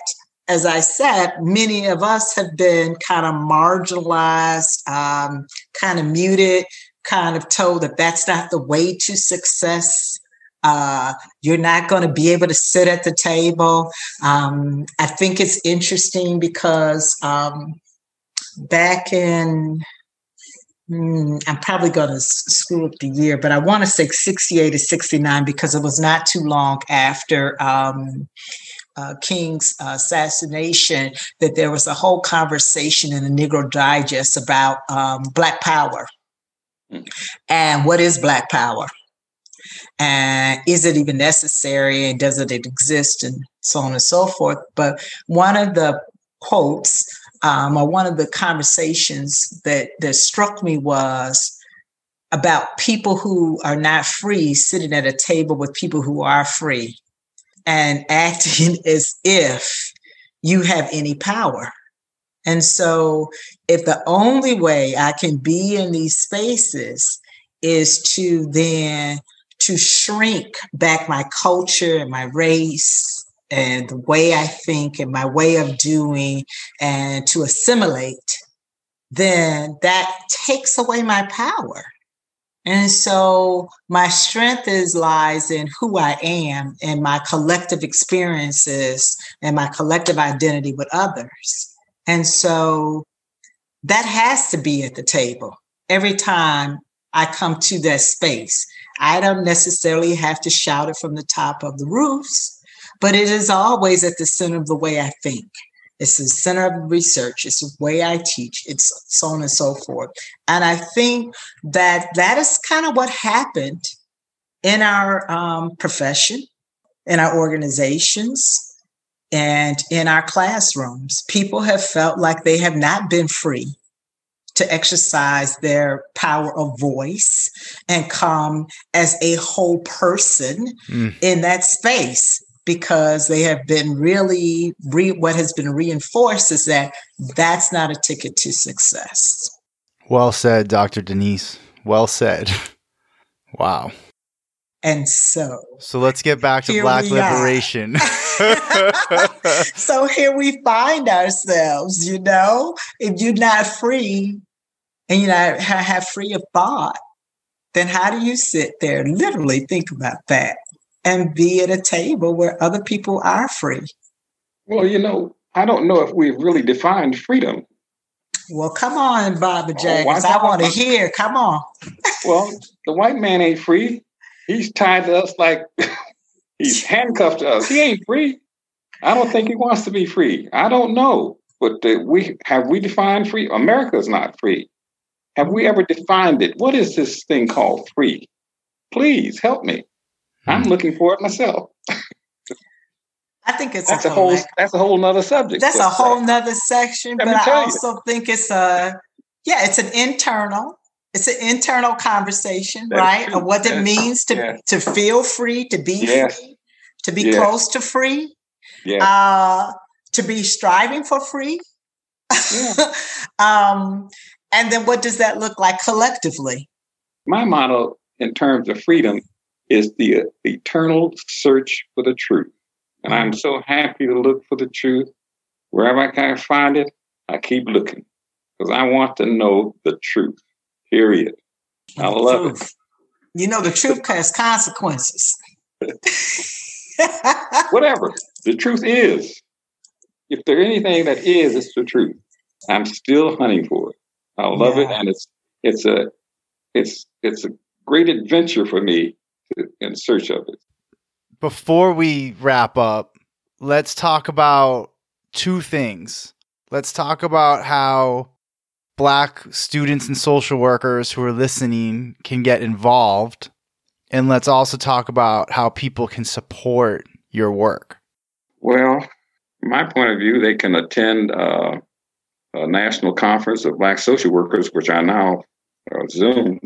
as I said, many of us have been kind of marginalized, um, kind of muted, kind of told that that's not the way to success. Uh, you're not going to be able to sit at the table. Um, I think it's interesting because um, back in, hmm, I'm probably going to screw up the year, but I want to say 68 or 69 because it was not too long after. Um, uh, King's uh, assassination, that there was a whole conversation in the Negro Digest about um, Black Power mm. And what is Black Power, and is it even necessary, and does it exist, and so on and so forth. But one of the quotes um, or one of the conversations that that struck me was about people who are not free sitting at a table with people who are free and acting as if you have any power. And so, if the only way I can be in these spaces is to then to shrink back my culture and my race and the way I think and my way of doing and to assimilate, then that takes away my power. And so my strength is lies in who I am and my collective experiences and my collective identity with others. And so that has to be at the table every time I come to that space. I don't necessarily have to shout it from the top of the roofs, but it is always at the center of the way I think. It's the center of research. It's the way I teach. It's so on and so forth. And I think that that is kind of what happened in our um, profession, in our organizations, and in our classrooms. People have felt like they have not been free to exercise their power of voice and come as a whole person mm. in that space because they have been really re- what has been reinforced is that that's not a ticket to success. Well said, Dr. Denise. Well said. Wow. And so, so let's get back to Black liberation. so here we find ourselves, you know, if you're not free and you know have free of thought, then how do you sit there, literally think about that, and be at a table where other people are free? Well, you know, I don't know if we've really defined freedom. Well, come on, Baba Jaggers. Oh, I want to hear. Come on. well, the white man ain't free. He's tied to us like he's handcuffed to us. He ain't free. I don't think he wants to be free. I don't know. But we have we defined free? America's not free. Have we ever defined it? What is this thing called free? Please help me. I'm hmm. looking for it myself. I think it's that's a, a whole that's a whole nother subject. That's a whole say. nother section, Let but I also you. think it's a yeah, it's an internal, it's an internal conversation, that's right? True. Of what it means to yeah. to feel free, to be yes. free, to be yes. close to free, uh, to be striving for free. Um, and then what does that look like collectively? My motto in terms of freedom is the eternal search for the truth. And I'm so happy to look for the truth. Wherever I can find it, I keep looking because I want to know the truth, period. I love truth. it. You know, the truth has consequences. Whatever. The truth is. If there's anything that is, it's the truth. I'm still hunting for it. I love yeah. it, and it's it's a it's it's a great adventure for me to, in search of it. Before we wrap up, let's talk about two things. Let's talk about how black students and social workers who are listening can get involved. And let's also talk about how people can support your work. Well, my point of view, they can attend uh, a national conference of Black social workers, which I now uh, Zoom.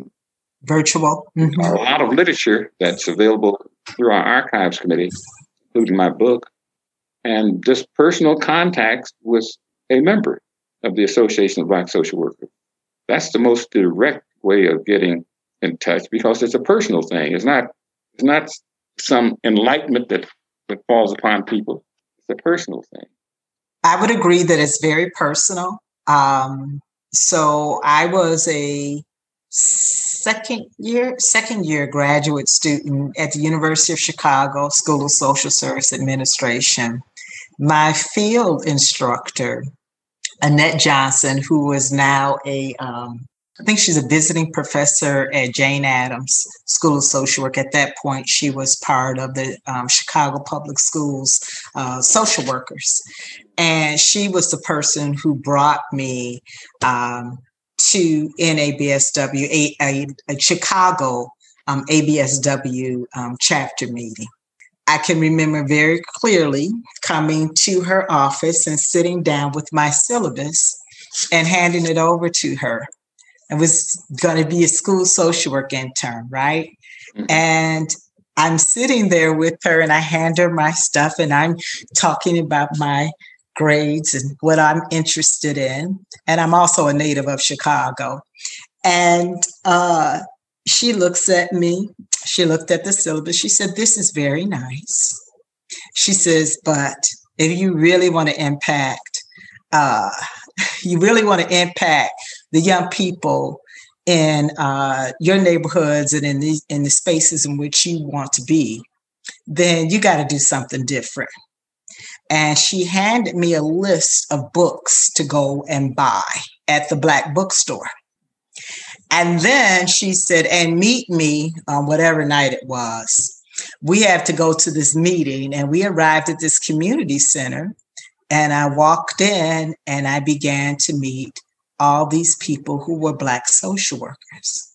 Virtual. Mm-hmm. A lot of literature that's available through our archives committee, including my book, and just personal contacts with a member of the Association of Black Social Workers. That's the most direct way of getting in touch because it's a personal thing. It's not it's not some enlightenment that, that falls upon people. It's a personal thing. I would agree that it's very personal. Um, so I was a second year second year graduate student at the University of Chicago School of Social Service Administration. My field instructor, Annette Johnson, who is now a um, I think she's a visiting professor at Jane Addams School of Social Work. At that point, she was part of the um, Chicago Public Schools uh, social workers. And she was the person who brought me um, to NABSW, a, a, a Chicago um, ABSW um, chapter meeting. I can remember very clearly coming to her office and sitting down with my syllabus and handing it over to her I was going to be a school social work intern, right? Mm-hmm. And I'm sitting there with her and I hand her my stuff and I'm talking about my grades and what I'm interested in. And I'm also a native of Chicago. And uh, she looks at me, she looked at the syllabus. She said, This is very nice. She says, But if you really want to impact, uh, you really want to impact the young people in uh, your neighborhoods and in the in the spaces in which you want to be, then you got to do something different. And she handed me a list of books to go and buy at the black bookstore. And then she said, and meet me on whatever night it was. We have to go to this meeting. And we arrived at this community center And I walked in and I began to meet all these people who were Black social workers.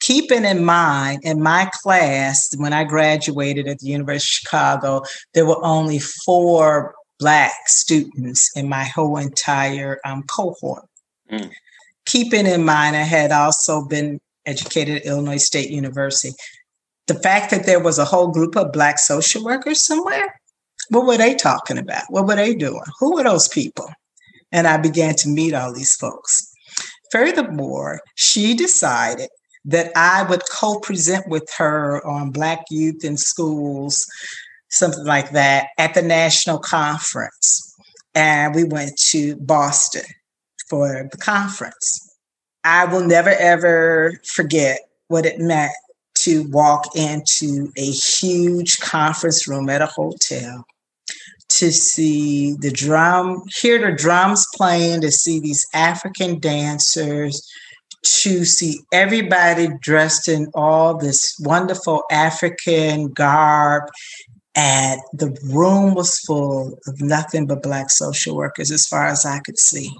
Keeping in mind, in my class, when I graduated at the University of Chicago, there were only four Black students in my whole entire um, cohort. Mm. Keeping in mind, I had also been educated at Illinois State University. The fact that there was a whole group of Black social workers somewhere, what were they talking about? What were they doing? Who were those people? And I began to meet all these folks. Furthermore, she decided that I would co present with her on Black youth in schools, something like that, at the national conference. And we went to Boston for the conference. I will never ever forget what it meant to walk into a huge conference room at a hotel to see the drum, hear the drums playing, to see these African dancers, to see everybody dressed in all this wonderful African garb. And the room was full of nothing but Black social workers, as far as I could see.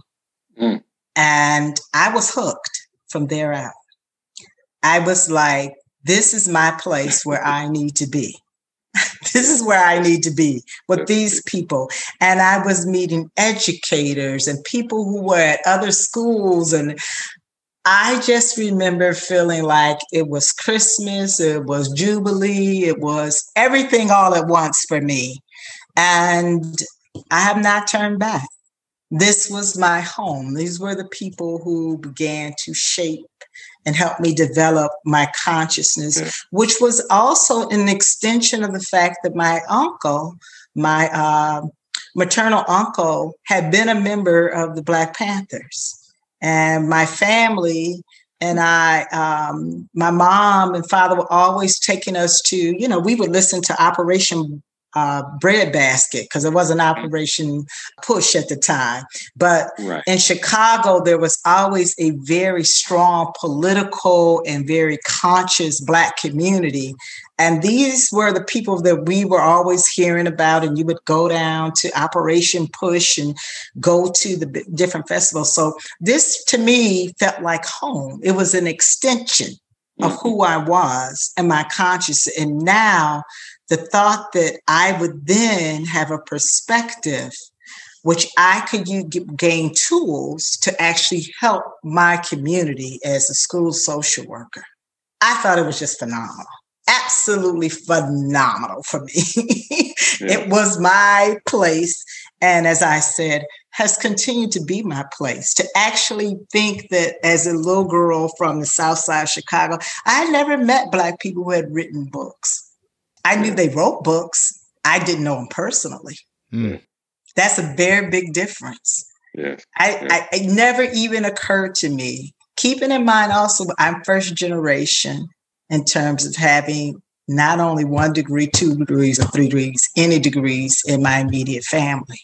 Mm. And I was hooked from there out. I was like, this is my place where I need to be. this is where I need to be with these people. And I was meeting educators and people who were at other schools. And I just remember feeling like it was Christmas, it was Jubilee, it was everything all at once for me. And I have not turned back. This was my home. These were the people who began to shape and help me develop my consciousness, which was also an extension of the fact that my uncle, my uh, maternal uncle, had been a member of the Black Panthers. And my family and I, um, my mom and father were always taking us to, you know, we would listen to Operation uh, bread basket because it was an mm. operation push at the time. But right. in Chicago, there was always a very strong political and very conscious Black community. And these were the people that we were always hearing about. And you would go down to Operation Push and go to the different festivals. So this to me felt like home. It was an extension of mm-hmm. who I was and my conscious. And now the thought that I would then have a perspective which I could use, gain tools to actually help my community as a school social worker. I thought it was just phenomenal. Absolutely phenomenal for me. yeah. It was my place. And as I said, has continued to be my place to actually think that as a little girl from the South Side of Chicago, I had never met Black people who had written books. I knew they wrote books. I didn't know them personally. Mm. That's a very big difference. Yeah. I. I, it never even occurred to me. Keeping in mind also, I'm first generation in terms of having not only one degree, two degrees, or three degrees, any degrees in my immediate family.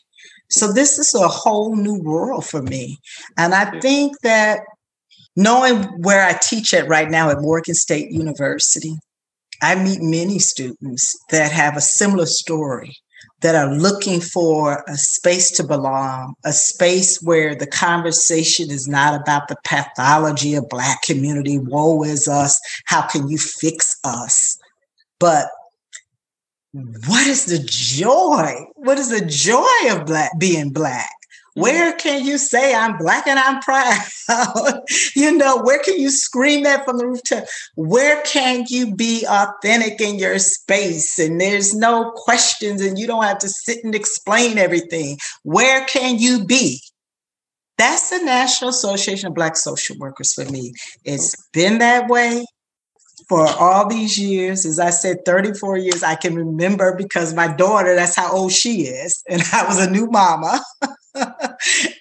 So this is a whole new world for me. And I think that knowing where I teach at right now at Morgan State University, I meet many students that have a similar story that are looking for a space to belong, a space where the conversation is not about the pathology of Black community, woe is us, how can you fix us? But what is the joy? What is the joy of black being black? Where can you say I'm black and I'm proud? you know, where can you scream that from the rooftop? Where can you be authentic in your space and there's no questions and you don't have to sit and explain everything? Where can you be? That's the National Association of Black Social Workers for me. It's been that way for all these years. As I said, 34 years, I can remember because my daughter, that's how old she is. And I was a new mama.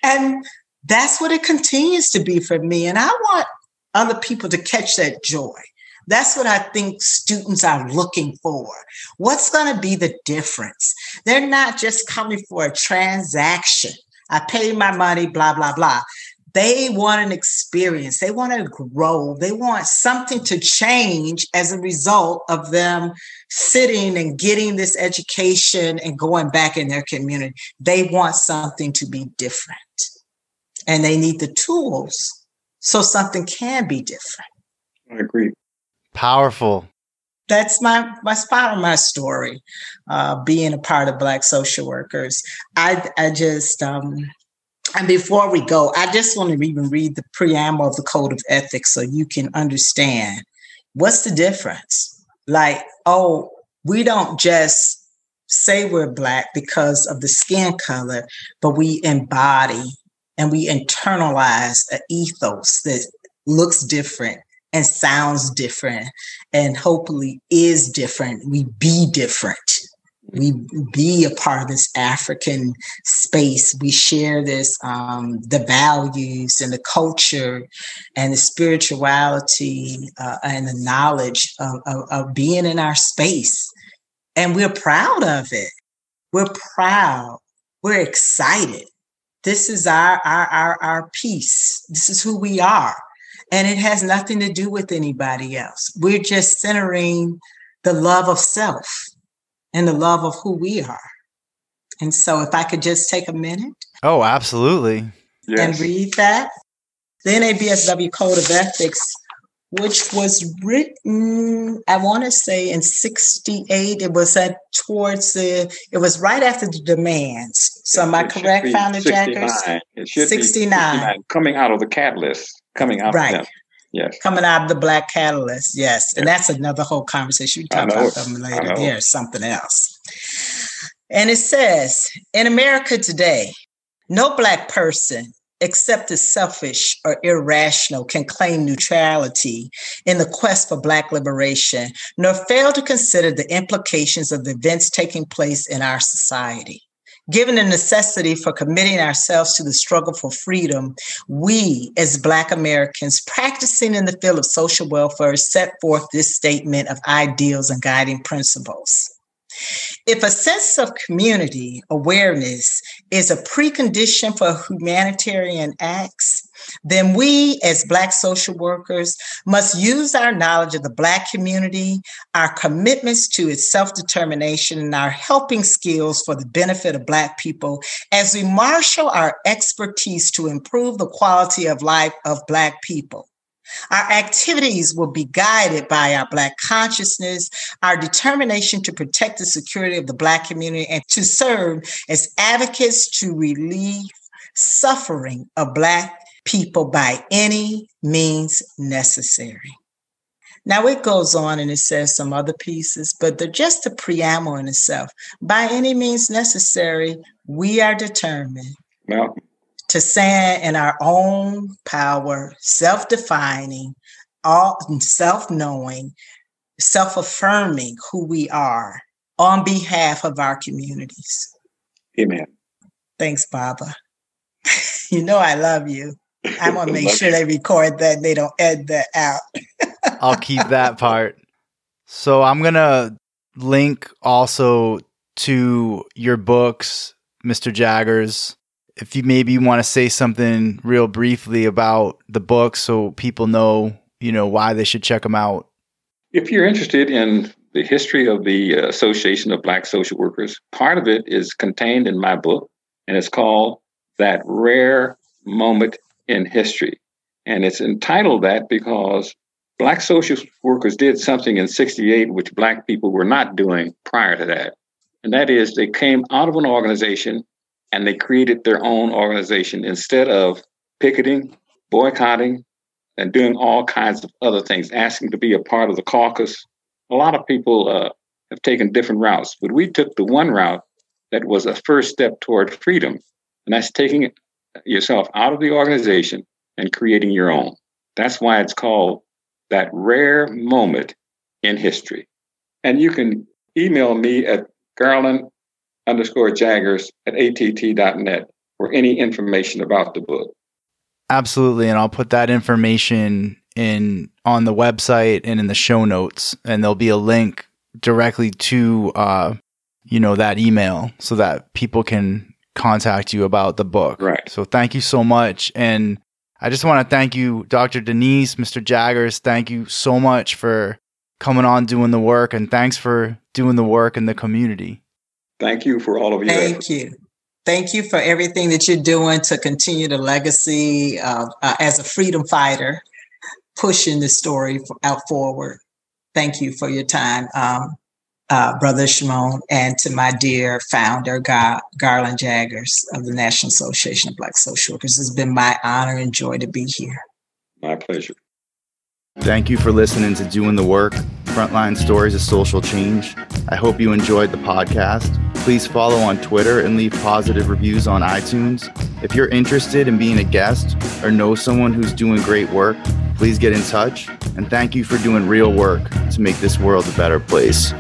And that's what it continues to be for me. And I want other people to catch that joy. That's what I think students are looking for. What's going to be the difference? They're not just coming for a transaction. I pay my money, blah, blah, blah. They want an experience. They want to grow. They want something to change as a result of them sitting and getting this education and going back in their community. They want something to be different. And they need the tools so something can be different. I agree. Powerful. That's my my part of my story, uh, being a part of Black social workers. I I just um, and before we go, I just want to even read the preamble of the Code of Ethics so you can understand what's the difference. Like, oh, we don't just say we're Black because of the skin color, but we embody and we internalize an ethos that looks different and sounds different and hopefully is different. We be different. We be a part of this African space. We share this, um, the values and the culture and the spirituality uh, and the knowledge of, of, of being in our space. And we're proud of it. We're proud. We're excited. This is our, our, our, our piece. This is who we are and it has nothing to do with anybody else. We're just centering the love of self and the love of who we are. And so, if I could just take a minute. Oh, absolutely. Yes. And read that. The NABSW Code of Ethics, which was written, I want to say in 68. It was at towards the, it was right after the demands. So, am I correct, Founder Jaggers? It 69. 69. Coming out of the catalyst coming out right. of them. Yes. Coming out of the black catalyst. Yes. yes. And that's another whole conversation. We talk about them later. There's something else. And it says in America today, no black person except the selfish or irrational can claim neutrality in the quest for black liberation, nor fail to consider the implications of the events taking place in our society. Given the necessity for committing ourselves to the struggle for freedom, we as Black Americans practicing in the field of social welfare set forth this statement of ideals and guiding principles. If a sense of community awareness is a precondition for humanitarian acts, then we as Black social workers must use our knowledge of the Black community, our commitments to its self determination, and our helping skills for the benefit of Black people as we marshal our expertise to improve the quality of life of Black people. Our activities will be guided by our Black consciousness, our determination to protect the security of the Black community, and to serve as advocates to relieve suffering of Black people by any means necessary. Now it goes on and it says some other pieces, but they're just a preamble in itself. By any means necessary, we are determined to stand in our own power, self defining, all self knowing, self affirming who we are on behalf of our communities. Amen. Thanks, Baba. you know I love you. I'm gonna make sure they record that and they don't edit that out. I'll keep that part. So I'm gonna link also to your books, Mr. Jaggers. If you maybe want to say something real briefly about the books so people know, you know, why they should check them out. If you're interested in the history of the uh, Association of Black Social Workers, part of it is contained in my book, and it's called That Rare Moment in history. And it's entitled that because Black social workers did something in 68 which Black people were not doing prior to that. And that is they came out of an organization and they created their own organization instead of picketing, boycotting, and doing all kinds of other things, asking to be a part of the caucus. A lot of people uh, have taken different routes, but we took the one route that was a first step toward freedom, and that's taking yourself out of the organization and creating your own. That's why it's called that rare moment in history. And you can email me at garland underscore jaggers at att.net for any information about the book. Absolutely. And I'll put that information in on the website and in the show notes. And there'll be a link directly to uh, you know, that email so that people can contact you about the book. Right. So thank you so much. And I just want to thank you, Dr. Denise, Mr. Jaggers. Thank you so much for coming on doing the work and thanks for doing the work in the community. Thank you for all of you. Thank efforts. you. Thank you for everything that you're doing to continue the legacy of, uh, as a freedom fighter, pushing the story out forward. Thank you for your time, um, uh, Brother Shimon, and to my dear founder, Gar- Garland Jaggers of the National Association of Black Social Workers. It's been my honor and joy to be here. My pleasure. Thank you for listening to Doing the Work Frontline Stories of Social Change. I hope you enjoyed the podcast. Please follow on Twitter and leave positive reviews on iTunes. If you're interested in being a guest or know someone who's doing great work, please get in touch. And thank you for doing real work to make this world a better place.